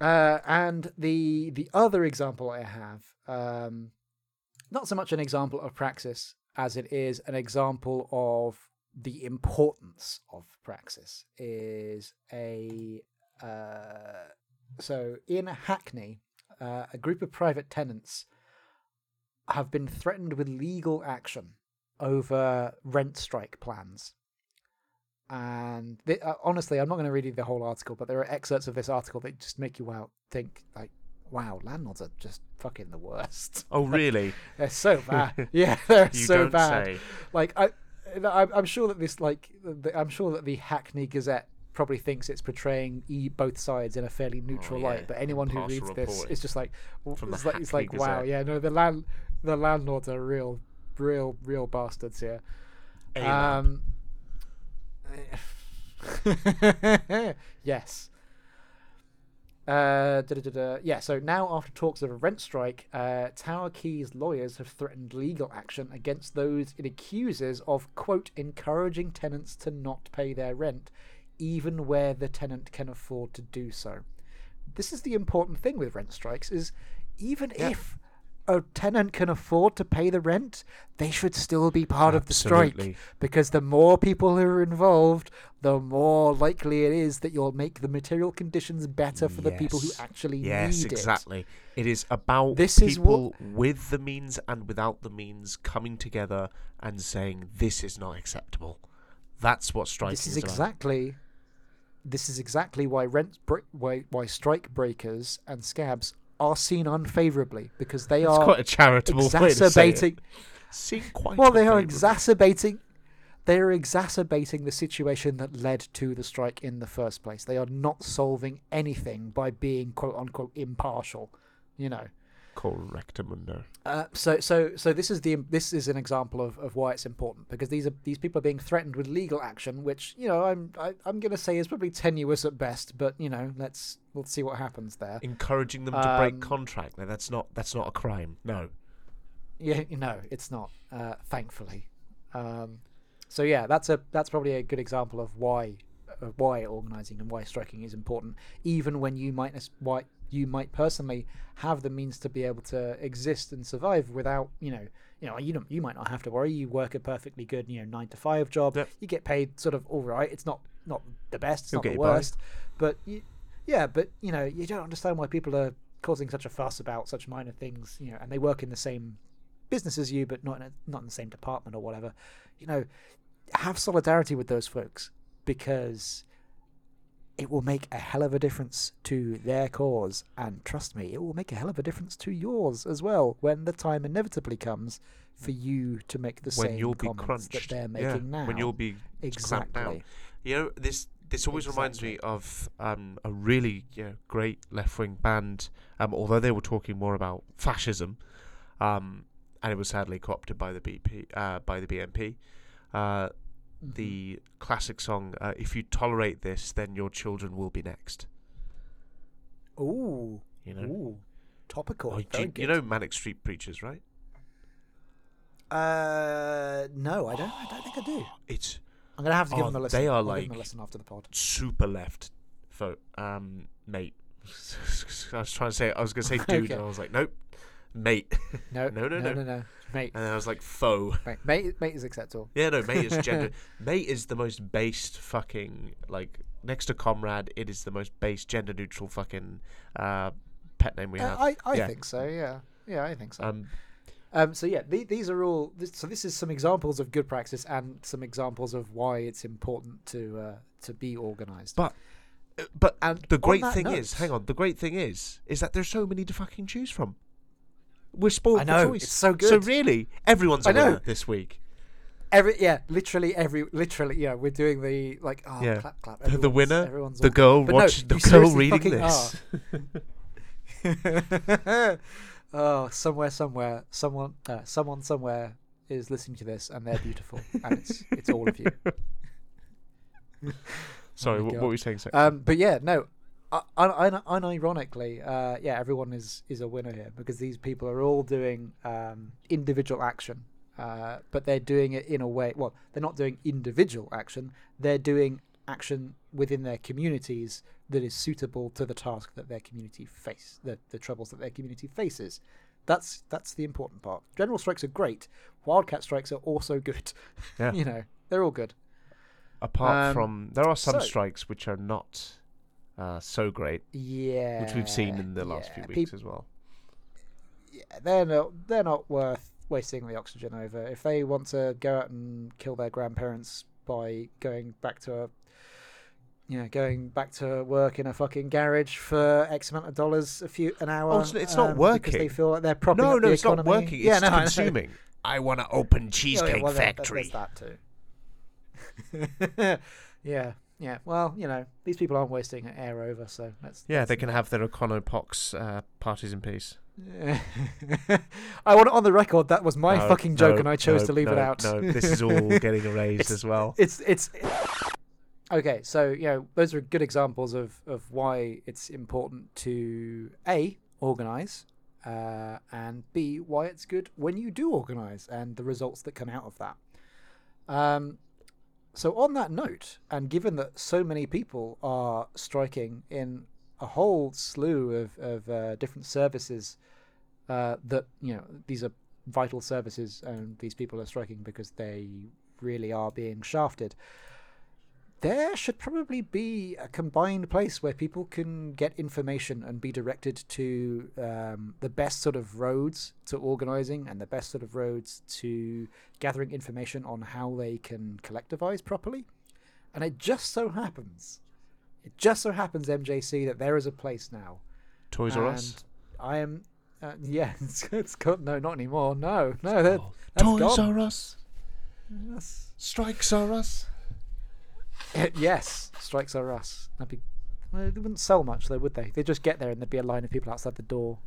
Uh, and the the other example I have, um, not so much an example of praxis as it is an example of the importance of praxis, is a uh, so in Hackney, uh, a group of private tenants have been threatened with legal action over rent strike plans. And th- uh, honestly, I'm not going to read you the whole article, but there are excerpts of this article that just make you out think like, "Wow, landlords are just fucking the worst. Oh, really? They're so bad. yeah, they're You so don't bad. say. Like I, I'm sure that this like the, I'm sure that the Hackney Gazette probably thinks it's portraying e- both sides in a fairly neutral Oh, yeah, light. But anyone who reads this is just like, it's like, it's like wow, yeah, no, the land, the landlords are real, real, real bastards here. Um, yes. Uh. Yeah, so now after talks of a rent strike, uh, Tower Keys lawyers have threatened legal action against those it accuses of, quote, encouraging tenants to not pay their rent, even where the tenant can afford to do so. This is the important thing with rent strikes is even Yeah. if a tenant can afford to pay the rent, they should still be part of the strike because the more people who are involved, the more likely it is that you'll make the material conditions better for the people who actually Yes, need it. Yes, exactly. It is about This is people with the means and without the means coming together and saying this is not acceptable. That's what striking This is about. exactly this is exactly why rent bre- why why strike breakers and scabs are seen unfavorably because they It's are quite a charitable way to say it. Seen quite well they are exacerbating they are exacerbating the situation that led to the strike in the first place. They are not solving anything by being quote unquote impartial you know Correctamundo. Uh, so so so this is the this is an example of, of why it's important because these are these people are being threatened with legal action, which you know I'm I, I'm going to say is probably tenuous at best, but you know let's we'll see what happens there. Encouraging them to break Um, contract. Now, that's not that's not a crime. No. Yeah, no, it's not. Uh, thankfully, um, so yeah, that's a that's probably a good example of why of why organizing and why striking is important, even when you might as- why you might personally have the means to be able to exist and survive without you know you know you don't you might not have to worry. You work a perfectly good you know nine to five job. Yep. You get paid sort of all right. It's not not the best. It's You'll not the worst, but you, yeah, but you know you don't understand why people are causing such a fuss about such minor things. You know, and they work in the same business as you, but not in a, not in the same department or whatever. You know, have solidarity with those folks because it will make a hell of a difference to their cause, and trust me, it will make a hell of a difference to yours as well when the time inevitably comes for you to make the when same you'll be comments that they're yeah. making now. When you'll be exactly. You know, this this always reminds me of um, a really you know, great left wing band. Um, although they were talking more about fascism, um, and it was sadly co-opted by the BP uh, by the BNP. Uh, Mhm. the classic song uh, "If you tolerate this, then your children will be next." ooh, You know, ooh, topical. Oh, you, you know Manic Street Preachers, right? Uh, no, I don't. I don't think I do. It's I'm gonna have to give Oh, them a listen. they are I'll like- listen after the pod. super left vote, um, mate. I was trying to say I was gonna say dude, Okay. and I was like, nope, mate. No, No, no, no, no. no, no, mate. And then I was like, foe. Mate, mate, mate is acceptable. Yeah, no, mate is gender. mate is the most based fucking like next to comrade. It is the most based gender neutral fucking uh, pet name we Uh, have. I, I Yeah. think so. Yeah, yeah, I think so. Um, Um, so yeah, the, these are all. This, so this is some examples of good practice and some examples of why it's important to uh, to be organised. but uh, but And the great thing note- is, hang on, the great thing is, is that there's so many to fucking choose from. We're spoiled I know, it's so good. So really, everyone's a I know. winner this week. Every yeah, literally every literally yeah, we're doing the like oh Yeah. clap clap. The, the winner, everyone's the girl But no, the girl reading this. oh, somewhere, somewhere, someone, uh, someone, somewhere is listening to this, and they're beautiful, and it's it's all of you. Sorry, my what, what were you saying? Sir? Um, but yeah, no, un- un- unironically, uh, yeah, everyone is is a winner here because these people are all doing um, individual action, uh, but they're doing it in a way. Well, they're not doing individual action; they're doing action within their communities that is suitable to the task that their community face, the the troubles that their community faces. That's that's the important part. General strikes are great. Wildcat strikes are also good. Yeah. you know, they're all good. Apart um, from there are some so- strikes which are not uh, so great, Yeah, which we've seen in the last yeah. few weeks as well. yeah, they're not they're not worth wasting the oxygen over. If they want to go out and kill their grandparents by going back to a you know, going back to work in a fucking garage for X amount of dollars a few an hour. Oh, it's- it's not um, because they feel like they're propping No, up no, the it's not economy. working. Yeah, It's no, consuming. I want to open Oh, yeah, cheesecake well, factory. That too. yeah, yeah. Well, you know, these people aren't wasting air over, so that's Yeah, that's they can have their Econopox uh, parties in peace. I want it on the record that was my No, fucking joke, no, and I chose no, to leave it out. No, this is all getting erased It's- as well. it's it's okay. So you know, those are good examples of of why it's important to a organize, uh, and b why it's good when you do organize and the results that come out of that. Um, so on that note, and given that so many people are striking in a whole slew of of uh, different services uh, that you know these are vital services, and these people are striking because they really are being shafted. There should probably be a combined place where people can get information and be directed to um, the best sort of roads to organizing and the best sort of roads to gathering information on how they can collectivize properly. And it just so happens, it just so happens, MJC, that there is a place now Toys R Us. I am, uh, yeah, it's, it's got no, not anymore. No, no, that, Oh, that's Toys gone. R Us. That's- Strikes R Us. Yes, strikes are us. That'd be, well, they wouldn't sell much though, would they? They'd just get there and there'd be a line of people outside the door.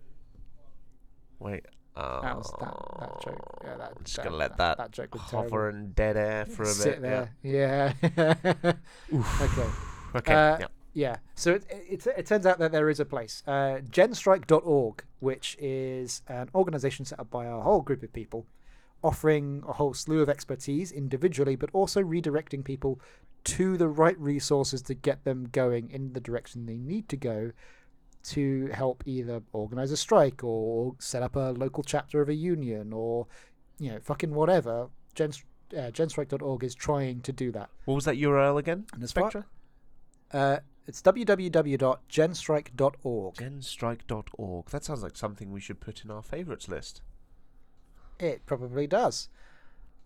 Wait. Uh, That was that, that joke. Yeah, that, I'm just that, gonna let that, that, joke hover in dead air for a Sit bit. there, yeah. Oof. okay. Okay. Uh, yeah. Yeah, so it, it, it turns out that there is a place, uh, genstrike.org, which is an organization set up by a whole group of people, offering a whole slew of expertise individually, but also redirecting people to the right resources to get them going in the direction they need to go to help either organize a strike or set up a local chapter of a union or, you know, fucking whatever. Gen, uh, genstrike.org is trying to do that. What was that URL again? And Spectra? Uh, it's www.genstrike.org. Genstrike.org. That sounds like something we should put in our favourites list. It probably does.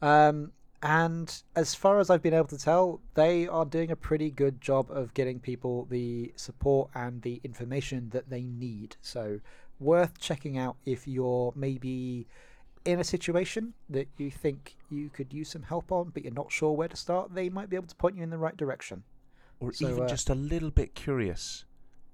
Um, and as far as I've been able to tell, they are doing a pretty good job of getting people the support and the information that they need. So, worth checking out if you're maybe in a situation that you think you could use some help on, but you're not sure where to start. They might be able to point you in the right direction. Or So, even uh, just a little bit curious.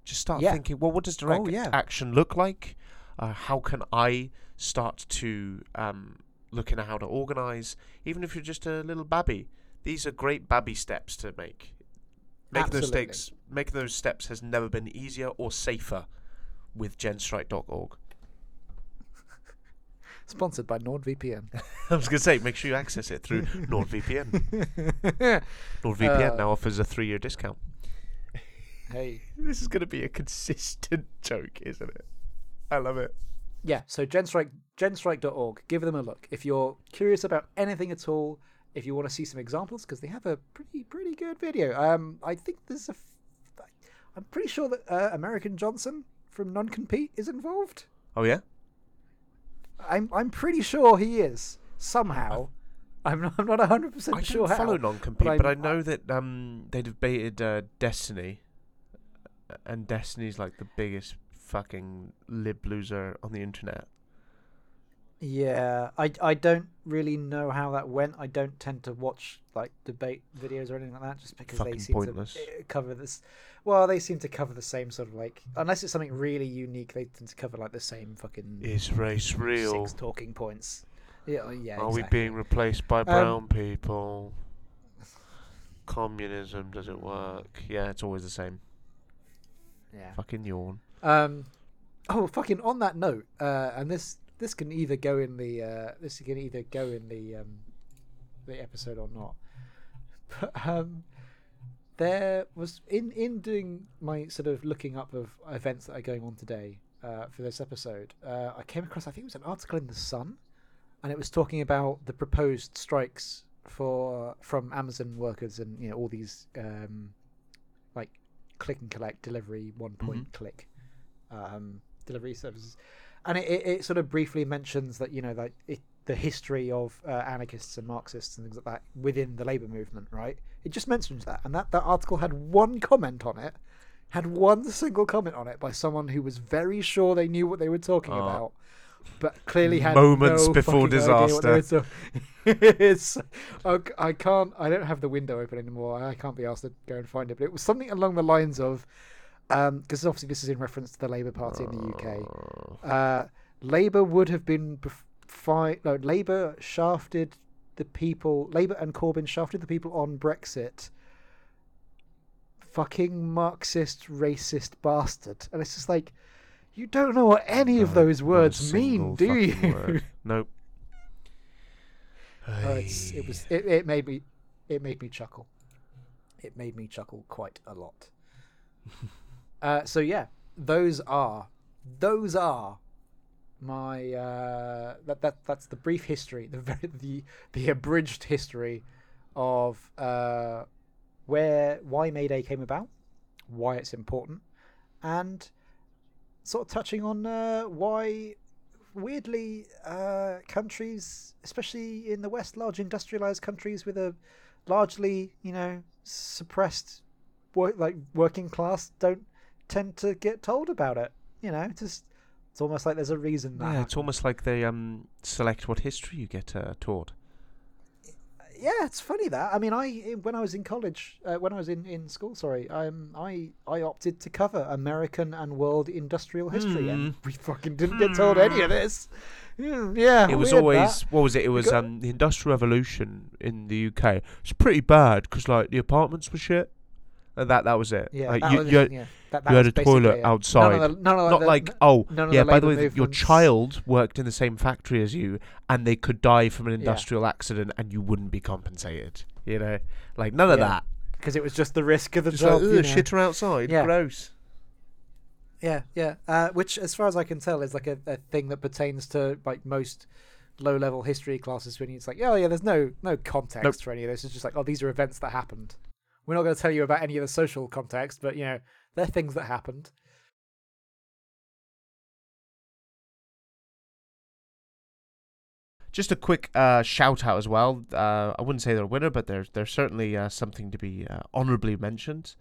Just start Yeah. thinking, well, what does direct Oh, yeah. action look like? Uh, how can I start to um, look at how to organise? Even if you're just a little babby, these are great babby steps to make. Making those Absolutely. steps, making those steps has never been easier or safer with genstrike.org. Sponsored by NordVPN. I was going to say, make sure you access it through NordVPN. NordVPN Uh, now offers a three-year discount. hey. This is going to be a consistent joke, isn't it? I love it. Yeah, so genstrike genstrike.org. Give them a look. If you're curious about anything at all, if you want to see some examples, because they have a pretty pretty good video. Um, I think there's a. f- I'm pretty sure that uh, Emerican Johnson from Non Compete is involved. Oh yeah. I'm I'm pretty sure he is somehow. I'm not, I'm not 100 I percent sure follow how. non-compete, but but, I know that um they debated uh, Destiny, and Destiny's like the biggest fucking lib loser on the internet. Yeah, I I don't really know how that went. I don't tend to watch like debate videos or anything like that, just because they seem pointless. to uh, cover this. Well, they seem to cover the same sort of like, unless it's something really unique, they tend to cover like the same fucking Is race real? six talking points. Yeah, uh, yeah. Are we being replaced by Um, brown people? Communism does it work? Yeah, it's always the same. Yeah. Fucking yawn. Um. Oh, fucking. On that note, uh, and this this can either go in the uh, this can either go in the um, the episode or not. But um, there was in in doing my sort of looking up of events that are going on today uh, for this episode. Uh, I came across I think it was an article in the Sun, and it was talking about the proposed strikes for from Amazon workers and you know all these um, like click and collect delivery one point click um, delivery services, and it, it, it sort of briefly mentions that you know like it, the history of uh, anarchists and Marxists and things like that within the labor movement, right? It just mentions that, and that that article had one comment on it, had one single comment on it by someone who was very sure they knew what they were talking Oh. about. But clearly had Moments no before fucking idea what disaster. it's I can't I don't have the window open anymore. I can't be asked to go and find it. But it was something along the lines of because obviously this is in reference to the Labour Party in the UK. Uh, Labour would have been fi- no Labour shafted the people. Labour and Corbyn shafted the people on Brexit. Fucking Marxist, racist bastard, and it's just like you don't know what any of those words mean, do you? word. Nope. Oh, it's, it was it, it made me it made me chuckle. It made me chuckle quite a lot. uh, so yeah, those are those are my uh, that that that's the brief history, the very, the the abridged history of uh, where why Mayday came about, why it's important, and sort of touching on uh, why weirdly uh, countries, especially in the West, large industrialized countries with a largely you know suppressed work like working class, don't tend to get told about it. You know, just it's almost like there's a reason that. Yeah, it's almost like they um select what history you get uh, taught. yeah, it's funny that. I mean, I when I was in college, uh, when I was in, in school, sorry, um, I I opted to cover American and world industrial history, and we fucking didn't get told any of this. Hmm, yeah, It was always that. what was it? It was got- um the Industrial Revolution in the UK. It's pretty bad because like the apartments were shit. That that was it. yeah. like, that you, was, you, had, yeah, that, that you had a toilet it. outside. None of the, none of not the- like oh yeah. the By the way, th- your movements- child worked in the same factory as you, and they could die from an Yeah. industrial accident, and you wouldn't be compensated. You know, like none of Yeah, that. because it was just the risk of the Just job. like you "Ugh, know. shitter outside. Yeah. Gross. Yeah, yeah. Uh, which, as far as I can tell, is like a, a thing that pertains to like most low-level history classes. When it's like, oh yeah, there's no no context Nope. for any of this. It's just like, oh, these are events that happened. We're not going to tell you about any of the social context, but you know, they're things that happened. Just a quick uh, shout out as well. Uh, I wouldn't say they're a winner, but they're they're certainly uh, something to be uh, honourably mentioned.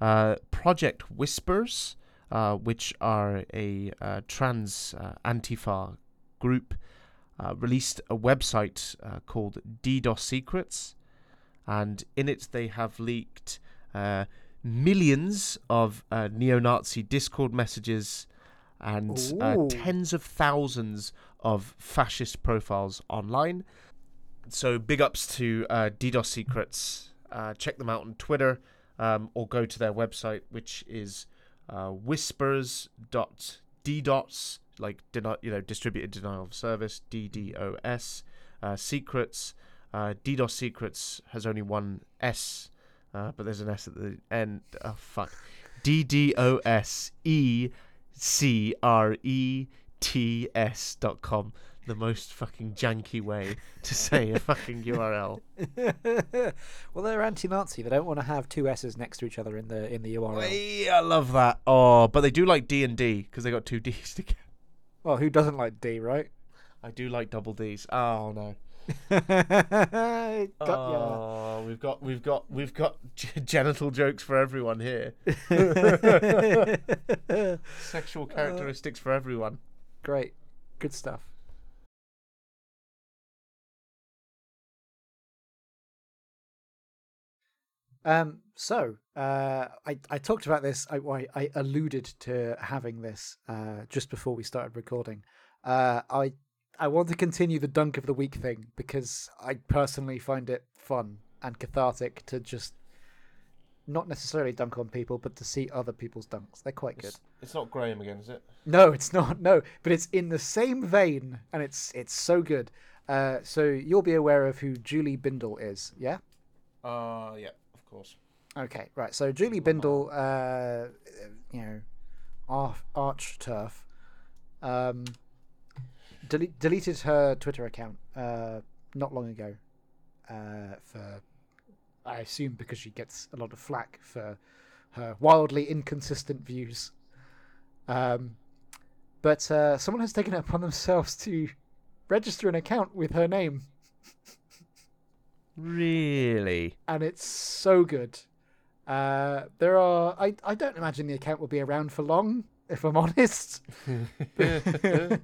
Uh, Project Whispers, uh, which are a trans Antifa group, released a website called DDoS Secrets, and in it they have leaked uh, millions of uh, neo-Nazi Discord messages and uh, tens of thousands of fascist profiles online. So big ups to uh, DDoS Secrets. Uh, check them out on Twitter um, or go to their website, which is uh, whispers.ddos DDoS, like deni- you know, distributed denial of service, DDoS, uh, secrets. Uh, DDoS secrets has only one S, uh, but there's an S at the end. Oh fuck. D D O S E C R E T S dot com. The most fucking janky way to say a fucking URL. well, they're anti-Nazi. They don't want to have two S's next to each other in the in the URL. I love that. Oh, but they do like D and D because they got two D's together. Well, who doesn't like D, right? I do like double D's. Oh no. Got ya. Oh, we've got we've got we've got genital jokes for everyone here. Sexual characteristics for everyone. Great, good stuff. Um, so uh, I I talked about this. I I I alluded to having this uh, just before we started recording. Uh, I I want to continue the dunk of the week thing because I personally find it fun and cathartic to just not necessarily dunk on people, but to see other people's dunks. They're quite good. It's, it's not Graham again, is it? No, it's not. No, but it's in the same vein, and it's it's so good. Uh, so you'll be aware of who Julie Bindel is, yeah? Uh, yeah, of course. Okay, right. So Julie Bindel, uh, you know, arch, arch turf, um, dele- deleted her Twitter account uh, not long ago uh, for, I assume, because she gets a lot of flack for her wildly inconsistent views. Um, but uh, someone has taken it upon themselves to register an account with her name, Really? and it's so good. Uh, there are. I, I don't imagine the account will be around for long, if I'm honest.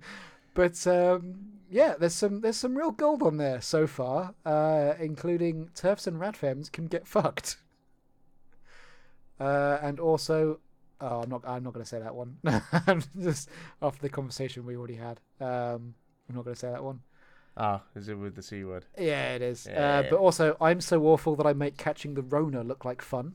but um, yeah, there's some there's some real gold on there so far, uh, including turfs and radfems can get fucked, uh, and also, oh, I'm not I'm not going to say that one. Just after the conversation we already had, um, I'm not going to say that one. ah, is it with the C word? Yeah, it is. Uh, Yeah. but also, I'm so awful that I make catching the Rona look like fun.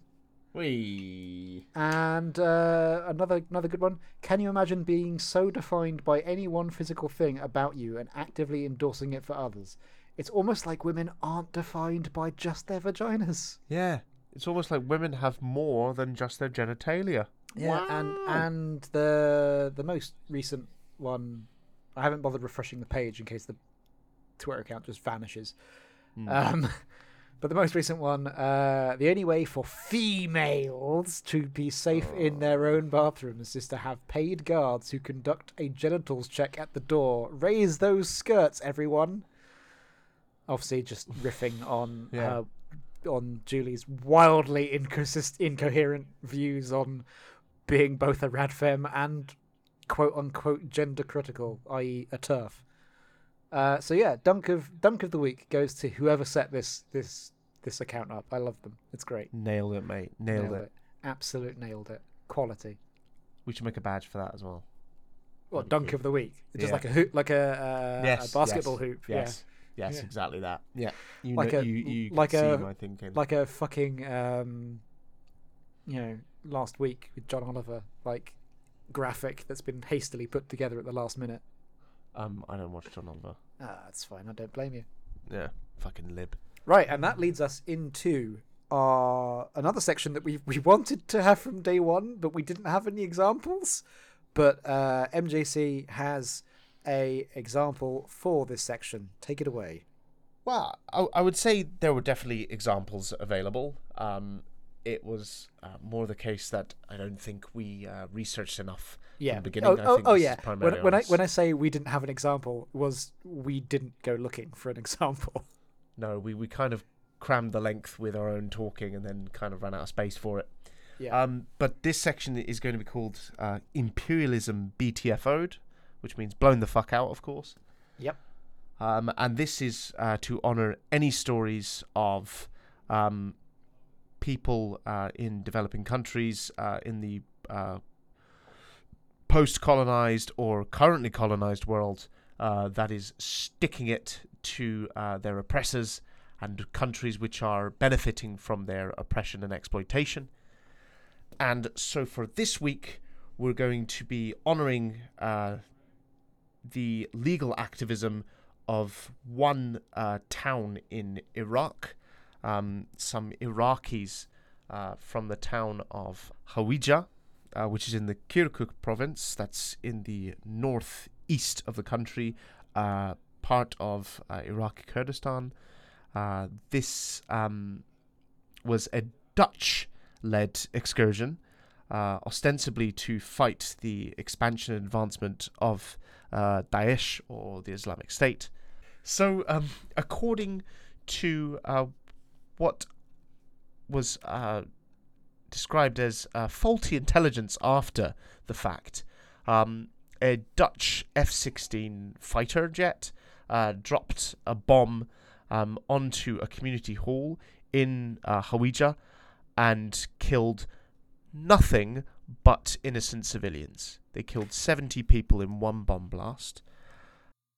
Wee. And uh, another another good one. Can you imagine being so defined by any one physical thing about you and actively endorsing it for others? It's almost like women aren't defined by just their vaginas. Yeah. It's almost like women have more than just their genitalia. Yeah, and Wow. and the the most recent one, I haven't bothered refreshing the page in case the Twitter account just vanishes. Hmm. Um, but the most recent one, uh, the only way for females to be safe in their own bathrooms is to have paid guards who conduct a genitals check at the door. Raise those skirts, everyone. Obviously, just riffing on Yeah. her, on Julie's wildly inconsist- incoherent views on being both a radfem and quote unquote gender critical, i.e., a turf. Uh, so yeah, dunk of dunk of the week goes to whoever set this this this account up. I love them. It's great. Nailed it, mate. Nailed, it. Absolute nailed it. Quality. We should make a badge for that as well. Well, dunk good. of the week. Just Yeah. like a hoop, like a, uh, yes. a basketball yes, hoop. Yes. Yes, Yeah. exactly that. Yeah. You Like know, a- you, you can like see a- my thinking. Like a fucking um, you know, last week with John Oliver, like graphic that's been hastily put together at the last minute. um, I don't watch John Oliver. Ah, that's fine. I don't blame you. Yeah. Fucking lib. Right, and that leads us into our another section that we we wanted to have from day one, but we didn't have any examples. But uh, MJC has a example for this section. Take it away. Well, I, I would say there were definitely examples available. Um, it was uh, more the case that I don't think we uh, researched enough Yeah. beginning. Oh, I oh, oh yeah. When, when I when I say we didn't have an example, was we didn't go looking for an example. No, we, we kind of crammed the length with our own talking and then kind of ran out of space for it. Yeah. Um, but this section is going to be called uh, Imperialism BTFO'd, which means blown the fuck out, of course. Yep. Um, and this is uh, to honor any stories of um, people uh, in developing countries uh, in the uh, post colonized or currently colonized world uh, that is sticking it to uh, their oppressors and countries which are benefiting from their oppression and exploitation. And so for this week, we're going to be honoring uh, the legal activism of one uh, town in Iraq. Um, some Iraqis uh, from the town of Hawija, uh, which is in the Kirkuk province, that's in the northeast of the country, uh, part of uh, Iraqi Kurdistan. Uh, this um, was a Dutch led excursion, uh, ostensibly to fight the expansion and advancement of uh, Daesh or the Islamic State. So, um, according to uh, what was uh, described as faulty intelligence after the fact, um, a Dutch F 16 fighter jet uh, dropped a bomb um, onto a community hall in uh, Hawija and killed nothing but innocent civilians. They killed 70 people in one bomb blast.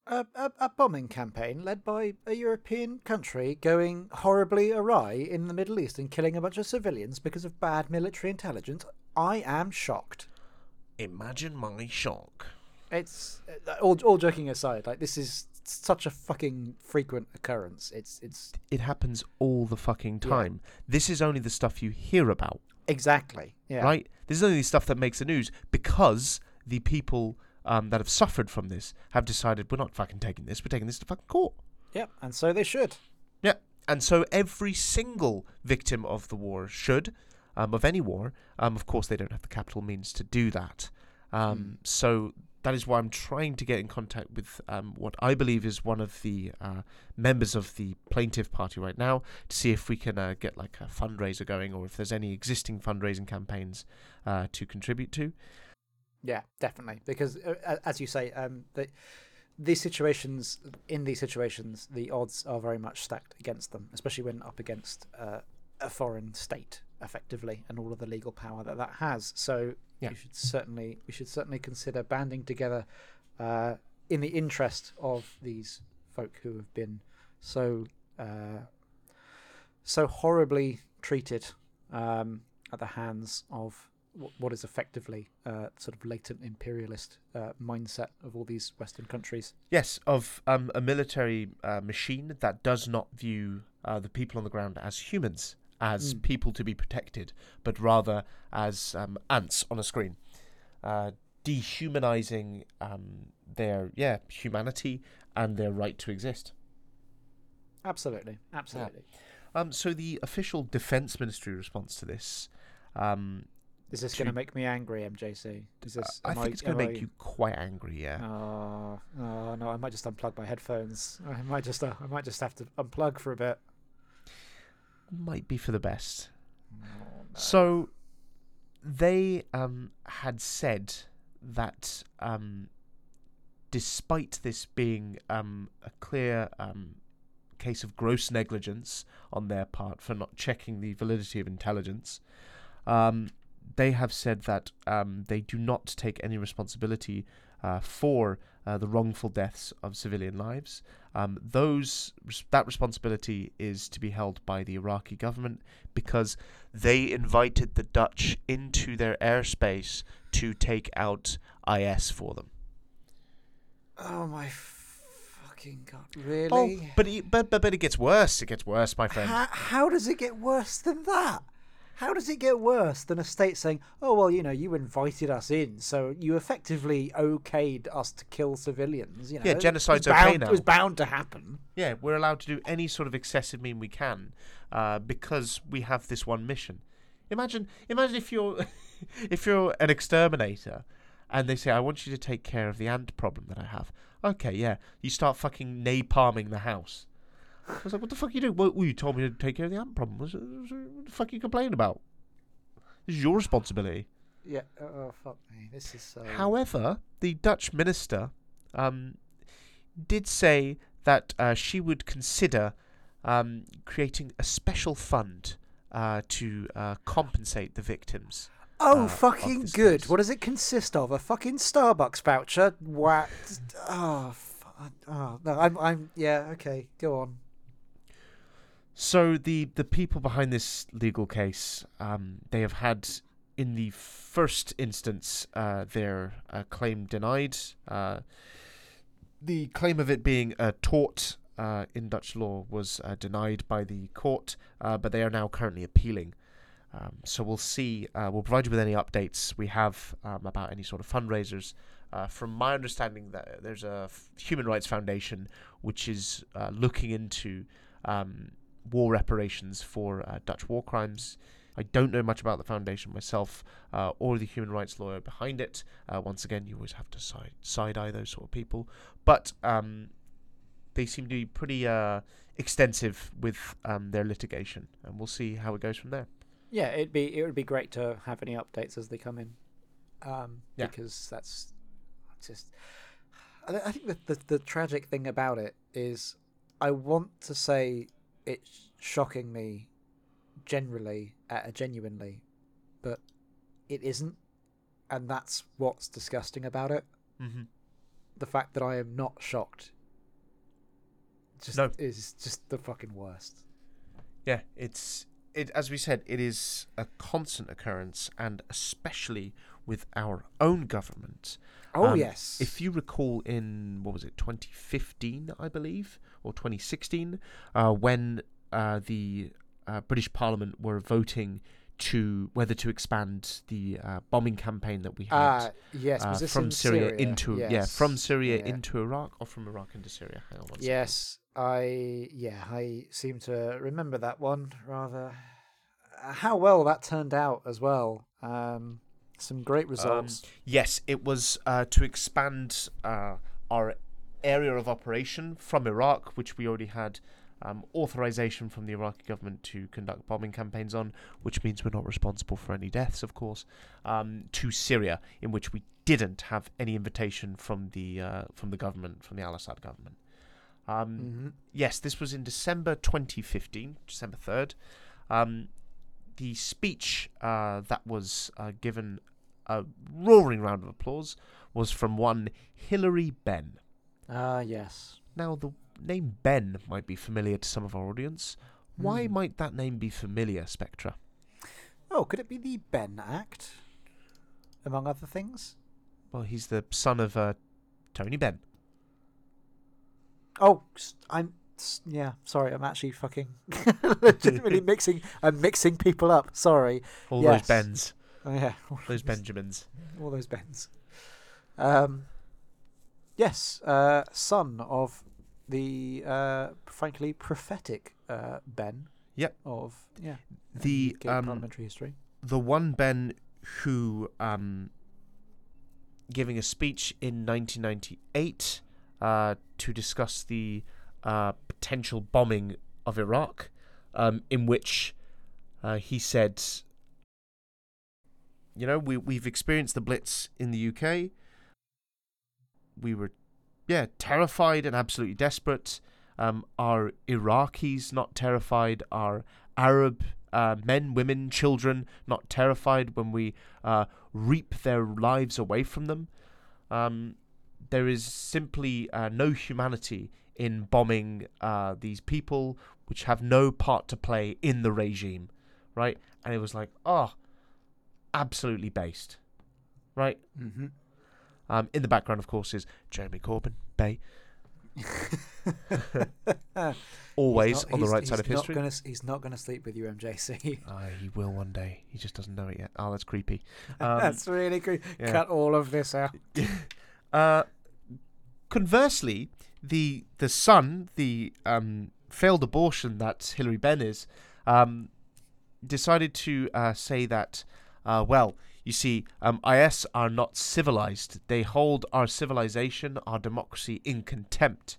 A, a, a bombing campaign led by a European country going horribly awry in the Middle East and killing a bunch of civilians because of bad military intelligence. I am shocked. Imagine my shock. It's uh, all, all joking aside. Like this is such a fucking frequent occurrence. It's it's It happens all the fucking Yeah. time. This is only the stuff you hear about, exactly yeah. right? This is only the stuff that makes the news because the people um, that have suffered from this have decided we're not fucking taking this. We're taking this to fucking court. Yep, and so they should. Yeah, and so every single victim of the war should, um, of any war, um, of course they don't have the capital means to do that. Um, So that is why I'm trying to get in contact with um, what I believe is one of the uh, members of the plaintiff party right now to see if we can uh, get like a fundraiser going or if there's any existing fundraising campaigns uh, to contribute to. Yeah, definitely. Because uh, as you say, um, the, these situations, in these situations, the odds are very much stacked against them, especially when up against uh, a foreign state, effectively, and all of the legal power that that has. So Yeah. you should certainly, we should certainly consider banding together uh, in the interest of these folk who have been so uh, so horribly treated um, at the hands of what is effectively uh, sort of latent imperialist uh, mindset of all these Western countries. Yes, of um, a military uh, machine that does not view uh, the people on the ground as humans, as Mm. people to be protected, but rather as um, ants on a screen, uh, dehumanizing um, their yeah humanity and their right to exist. Absolutely, absolutely. Um, so the official defense ministry response to this, um, Is this going to make me angry, MJC? Is this? I am think it's going to make I- you quite angry. Yeah. Oh, oh no! I might just unplug my headphones. I might just, uh, I might just have to unplug for a bit. Might be for the best. Oh, no. So they um, had said that um, despite this being um, a clear um, case of gross negligence on their part for not checking the validity of intelligence, um, they have said that um, they do not take any responsibility uh, for uh, the wrongful deaths of civilian lives. Um, those that responsibility is to be held by the Iraqi government because they invited the Dutch into their airspace to take out IS for them. oh my fucking god! Really? Oh, but, it, but but but it gets worse. It gets worse, my friend. How, how does it get worse than that? How does it get worse than a state saying, "Oh well, you know, you invited us in, so you effectively okayed us to kill civilians"? You know, Yeah, genocide's bound, okay now. It was bound to happen. Yeah, we're allowed to do any sort of excessive mean we can uh, because we have this one mission. Imagine, imagine if you're if you're an exterminator and they say, "I want you to take care of the ant problem that I have." Okay, yeah, you start fucking napalming the house. I was like, "What the fuck are you doing?" Well, you told me to take care of the ant problem. What the fuck are you complaining about? This is your responsibility. Yeah. Oh fuck me! This is so. However, the Dutch minister um, did say that uh, she would consider um, creating a special fund uh, to uh, compensate the victims. Oh, uh, fucking good. case. What does it consist of? A fucking Starbucks voucher? What? Oh, fu- oh no. I'm. I'm. Yeah. Okay. Go on. So the the people behind this legal case, um, they have had in the first instance, uh, their uh, claim denied. Uh, the claim of it being a tort uh, in Dutch law was uh, denied by the court, uh, but they are now currently appealing. Um, so we'll see. Uh, we'll provide you with any updates we have um, about any sort of fundraisers. Uh, from my understanding, that there's a human rights foundation which is uh, looking into um, war reparations for uh, Dutch war crimes. I don't know much about the foundation myself uh, or the human rights lawyer behind it. Uh, once again, you always have to side side eye those sort of people, but um, they seem to be pretty uh, extensive with um, their litigation, and we'll see how it goes from there. Yeah, it'd be it would be great to have any updates as they come in, um, Yeah. because that's just. I, th- I think the, the the tragic thing about it is, I want to say it's shocking me, generally, uh, genuinely, but it isn't, and that's what's disgusting about it. Mm-hmm. The fact that I am not shocked. Just No. is just the fucking worst. Yeah, it's it as we said, it is a constant occurrence, and especially with our own government. Oh Um, yes. If you recall, in what was it, 2015, I believe, or 2016, uh, when uh, the uh, British Parliament were voting to whether to expand the uh, bombing campaign that we had Ah, yes. uh, from in Syria, into yeah from Syria Yeah. into Iraq or from Iraq into Syria. Hang on one second. Yes, I yeah, I seem to remember that one rather. How well that turned out as well. Um, some great results. Yes, it was uh, to expand uh, our area of operation from Iraq, which we already had um, authorization from the Iraqi government to conduct bombing campaigns on, which means we're not responsible for any deaths, of course, um, to Syria, in which we didn't have any invitation from the uh, from the government, from the Al Assad government. Um, hmm Yes, this was in December 2015, December 3rd. The speech uh, that was uh, given a roaring round of applause was from one Hilary Benn. Ah, yes. Now, the name Benn might be familiar to some of our audience. Why Hmm. might that name be familiar, Spectra? Oh, could it be the Benn Act, among other things? Well, he's the son of uh, Tony Benn. Oh, I'm. Yeah, sorry. I'm actually fucking legitimately mixing. I'm mixing people up. Sorry. All Yes. those Bens, Oh, yeah. those Benjamins. all those Bens. Um, yes, uh, son of the uh, frankly prophetic uh, Benn. Yep. Of yeah. The um, parliamentary history. the one Benn who um, giving a speech in 1998 uh, to discuss the uh, potential bombing of Iraq, um, in which uh, he said, "You know, we we've experienced the Blitz in the UK. We were, yeah, terrified and absolutely desperate. Um, are Iraqis not terrified? Are Arab uh, men, women, children not terrified when we uh, reap their lives away from them? Um, there is simply uh, no humanity in bombing uh, these people which have no part to play in the regime, right? And it was like, oh, absolutely based, right? Mm-hmm. Um, in the background, of course, is Jeremy Corbyn, Bay, always on the right side of history. Gonna, he's not going to sleep with you, MJC. Uh, he will one day. He just doesn't know it yet. Oh, that's creepy. Um, That's really good. yeah. Cut all of this out. Uh, conversely, the the son, the um, failed abortion that Hilary Benn is, um, decided to uh, say that, uh, well, you see, um, IS are not civilized. They hold our civilization, our democracy, in contempt.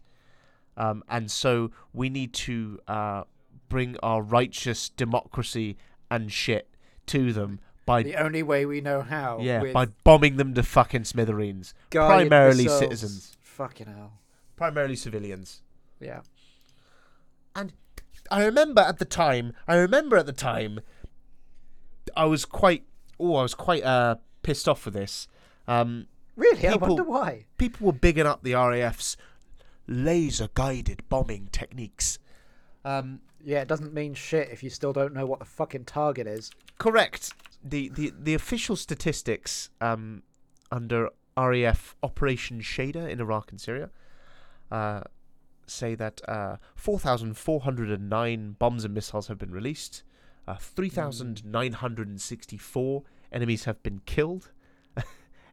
Um, and so we need to uh, bring our righteous democracy and shit to them by The only way we know how. yeah by bombing them to fucking smithereens. primarily citizens. Fucking hell. Primarily civilians. Yeah. And I remember at the time. I remember at the time. I was quite. Oh, I was quite uh pissed off with this. Um, Really? I People- wonder why. people were bigging up the RAF's laser guided bombing techniques. Um, Yeah, it doesn't mean shit if you still don't know what the fucking target is. correct. The, the the official statistics um, under RAF Operation Shader in Iraq and Syria uh, say that uh, 4,409 bombs and missiles have been released. Uh, 3,964 enemies have been killed.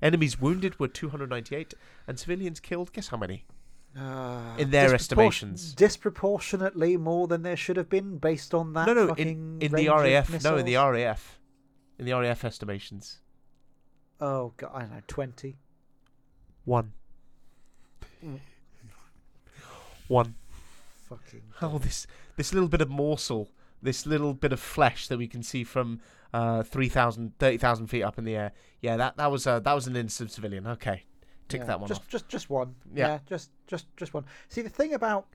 Enemies wounded were 298, and civilians killed. Guess how many? Uh, In their disproportion- estimations. disproportionately more than there should have been based on that. no, no, fucking in, in the RAF. No, in the. RAF. In the RAF estimations. Oh god, I don't know, twenty. One. One. Fucking. Oh, this this little bit of morsel, this little bit of flesh that we can see from uh, 3,000, 30,000 feet up in the air. Yeah, that that was uh, that was an innocent civilian. Okay, tick Yeah, that one just, off. Just, just one. Yeah. Yeah. just, just, just one. See, the thing about,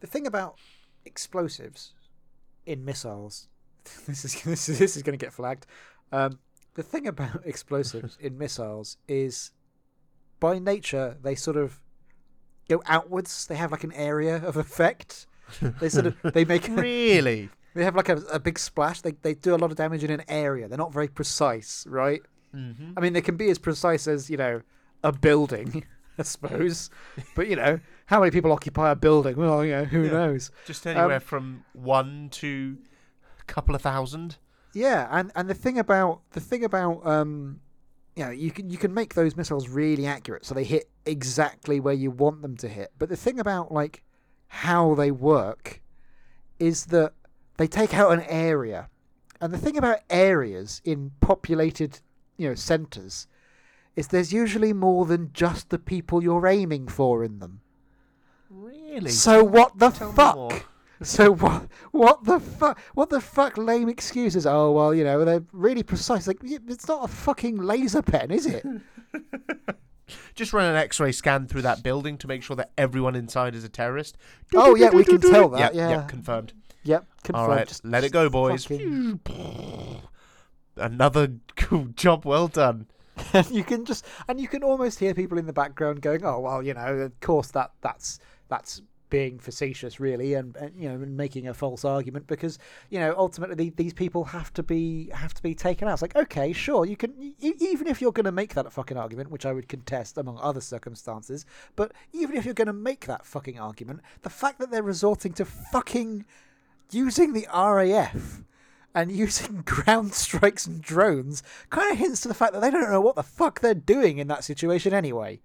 the thing about explosives in missiles. This is this is this is going to get flagged. Um, the thing about explosives in missiles is, by nature, they sort of go outwards. They have like an area of effect. They sort of they make really? they have like a, a big splash. They they do a lot of damage in an area. They're not very precise, right? Mm-hmm. I mean, they can be as precise as you know a building, I suppose. But you know, how many people occupy a building? Well, you know, who Yeah. knows? Just anywhere Um, from one to a couple of thousand. Yeah, and and the thing about the thing about um, you know, you can you can make those missiles really accurate, so they hit exactly where you want them to hit. But the thing about like how they work is that they take out an area, and the thing about areas in populated you know centers is there's usually more than just the people you're aiming for in them. Really? So what the Tell fuck? So what? What the fuck? What the fuck? Lame excuses. Oh well, you know they're really precise. Like it's not a fucking laser pen, is it? Just run an X-ray scan through that building to make sure that everyone inside is a terrorist. Oh, yeah, we can tell that, Yep, yeah. yep, confirmed. yep. Confirmed. All right, Just- let it go, boys. fucking- Another cool job well done. and you can just and you can almost hear people in the background going, "Oh well, you know, of course that that's that's." Being facetious really and, and you know and making a false argument because you know ultimately these people have to be have to be taken out. It's like okay sure you can even if you're going to make that fucking argument which i would contest among other circumstances but even if you're going to make that fucking argument the fact that they're resorting to fucking using the raf and using ground strikes and drones kind of hints to the fact that they don't know what the fuck they're doing in that situation anyway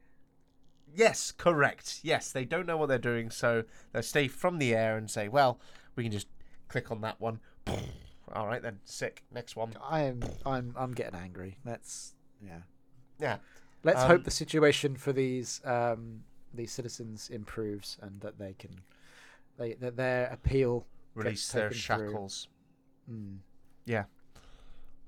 Yes, correct. Yes, they don't know what they're doing, so they stay from the air and say, "Well, we can just click on that one." All right then, sick. Next one. i'm i'm i'm getting angry let's yeah Yeah. let's Um, hope the situation for these um these citizens improves and that they can they that their appeal Release their shackles. mm,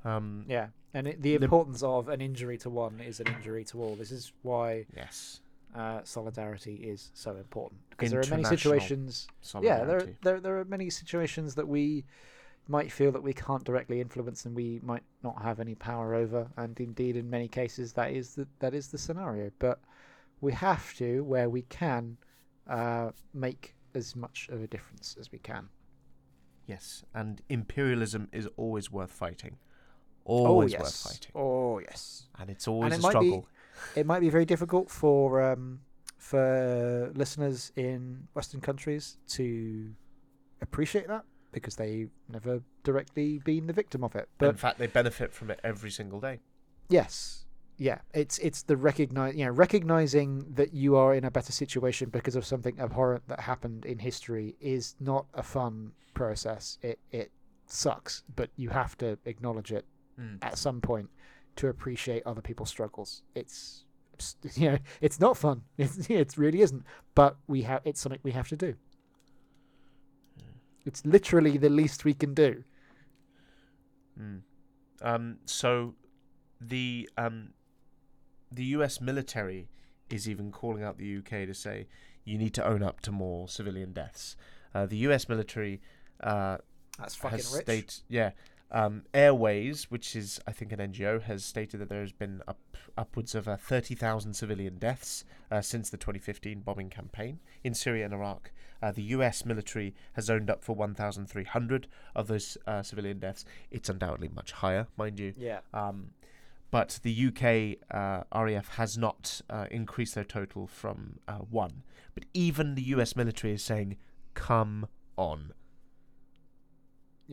Um. yeah and it, the The- importance of an injury to one is an injury to all this is why Yes. Uh, solidarity is so important. Because there are many situations yeah there, there there are many situations that we might feel that we can't directly influence and we might not have any power over and indeed in many cases that is the that is the scenario. But we have to where we can uh, make as much of a difference as we can. Yes, and imperialism is always worth fighting. Always oh yes. worth fighting, oh yes. And it's always it a struggle. It might be very difficult for um, for listeners in Western countries to appreciate that because they've never directly been the victim of it. But in fact, they benefit from it every single day. yes, yeah, it's it's the recognize you know recognizing that you are in a better situation because of something abhorrent that happened in history is not a fun process. It it sucks, but you have to acknowledge it Mm. at some point to appreciate other people's struggles. It's it's- you know it's not fun. It's, it really isn't. But we have it's something we have to do. It's literally the least we can do. Mm. Um, so the um, the U.S. military is even calling out the U.K. to say you need to own up to more civilian deaths. Uh, the U.S. military uh, That's fucking has rich. state yeah Um, Airwars, which is I think an NGO, has stated that there has been up, upwards of uh, 30,000 civilian deaths uh, since the 2015 bombing campaign in Syria and Iraq. Uh, the US military has owned up for 1,300 of those uh, civilian deaths. It's undoubtedly much higher, mind you. Yeah. Um, but the UK uh, RAF has not uh, increased their total from uh, one. But even the US military is saying, "Come on."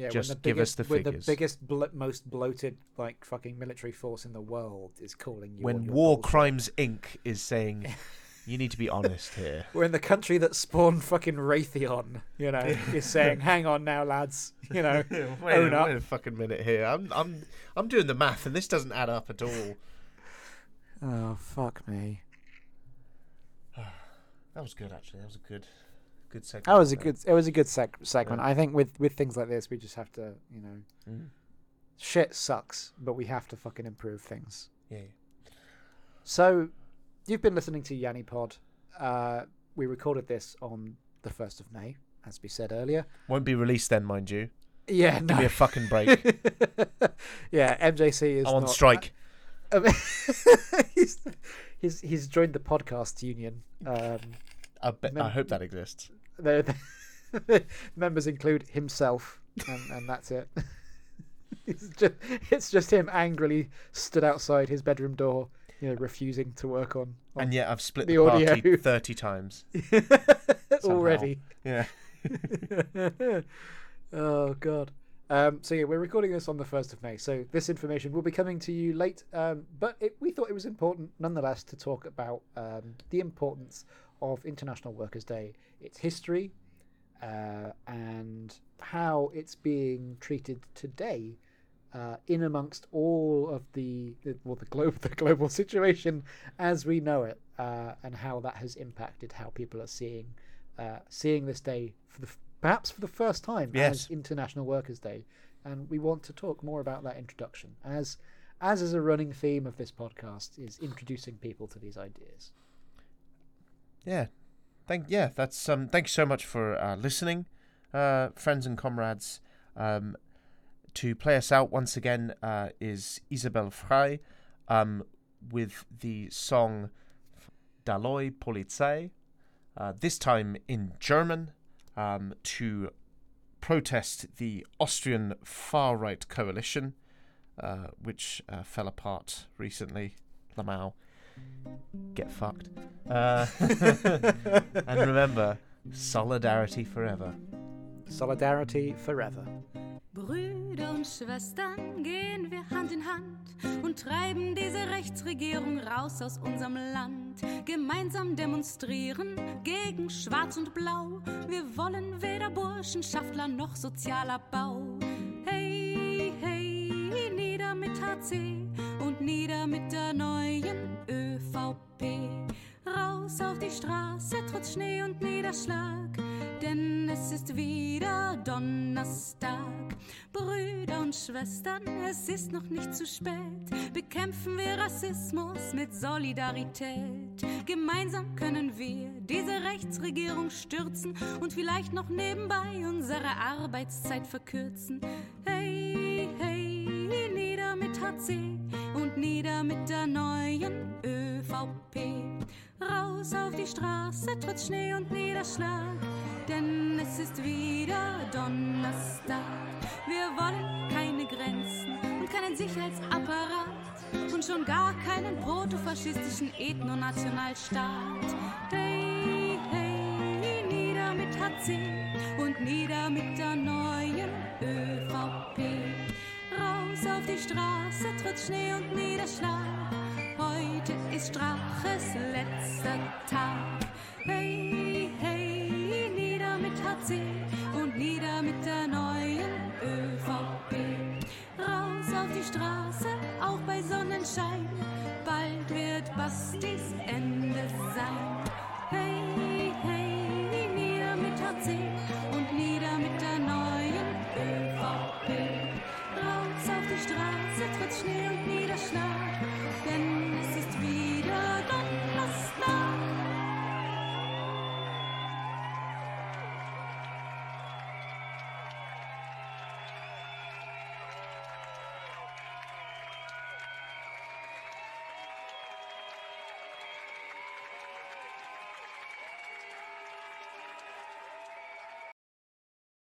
Yeah, Just the give us biggest, the figures. the biggest, blo- most bloated, like fucking military force in the world is calling you. when War bullshit. Crimes Inc. is saying, "You need to be honest here." We're in the country that spawned fucking Raytheon, you know, is saying, "Hang on now, lads," you know. wait, Own up. wait a fucking minute here. I'm I'm I'm doing the math, and this doesn't add up at all. Oh fuck me. That was good, actually. That was a good, good segment. That was a good. It was a good seg- segment. Yeah. I think with with things like this, we just have to, you know, Mm. shit sucks, but we have to fucking improve things. Yeah. So, you've been listening to Yanni Pod. Uh, we recorded this on the first of May, as we said earlier. Won't be released then, mind you. Yeah, Give no. me a fucking break. yeah, MJC is I'm on not- strike. Um, he's, he's he's joined the podcast union. Um, I, bet, I hope that exists. The, the members include himself, and, and that's it. it's just it's just him angrily stood outside his bedroom door, you know, refusing to work on, on And yet I've split the the, party audio. 30 times. already. Yeah. oh god. Um, so yeah, we're recording this on the first of May. So this information will be coming to you late, um, but it, we thought it was important nonetheless to talk about um, the importance of International Workers' Day, its history, uh, and how it's being treated today. Uh, in amongst all of the well the globe the global situation as we know it uh, and how that has impacted how people are seeing uh, seeing this day for the perhaps for the first time Yes. as International Workers' Day, and we want to talk more about that introduction as as is a running theme of this podcast is introducing people to these ideas. Yeah. Thank yeah, that's um thank you so much for uh, listening, uh, friends and comrades. Um, to play us out once again uh, is Isabel Frey um, with the song Daloy Politsey, uh, this time in German, um, to protest the Austrian far right coalition, uh, which uh, fell apart recently. Lamau, get fucked. Uh, and remember, solidarity forever. Solidarity forever. Brüder und Schwestern gehen wir Hand in Hand und treiben diese Rechtsregierung raus aus unserem Land. Gemeinsam demonstrieren gegen Schwarz und Blau. Wir wollen weder Burschenschaftler noch Sozialabbau. Hey, hey, nieder mit HC nieder mit der neuen ÖVP. Raus auf die Straße trotz Schnee und Niederschlag, denn es ist wieder Donnerstag. Brüder und Schwestern, es ist noch nicht zu spät. Bekämpfen wir Rassismus mit Solidarität. Gemeinsam können wir diese Rechtsregierung stürzen und vielleicht noch nebenbei unsere Arbeitszeit verkürzen. Hey, hey, nieder mit HC nieder mit der neuen ÖVP. Raus auf die Straße trotz Schnee und Niederschlag, denn es ist wieder Donnerstag. Wir wollen keine Grenzen und keinen Sicherheitsapparat und schon gar keinen protofaschistischen Ethnonationalstaat. Hey, hey, nieder mit HC und nieder mit der neuen ÖVP. Fuß auf die Straße, tritt Schnee und Niederschlag. Heute ist Straches letzter Tag. Hey, hey, nieder mit HC e und nieder mit der neuen ÖVP. Raus auf die Straße, auch bei Sonnenschein. Bald wird Bastis Ende sein.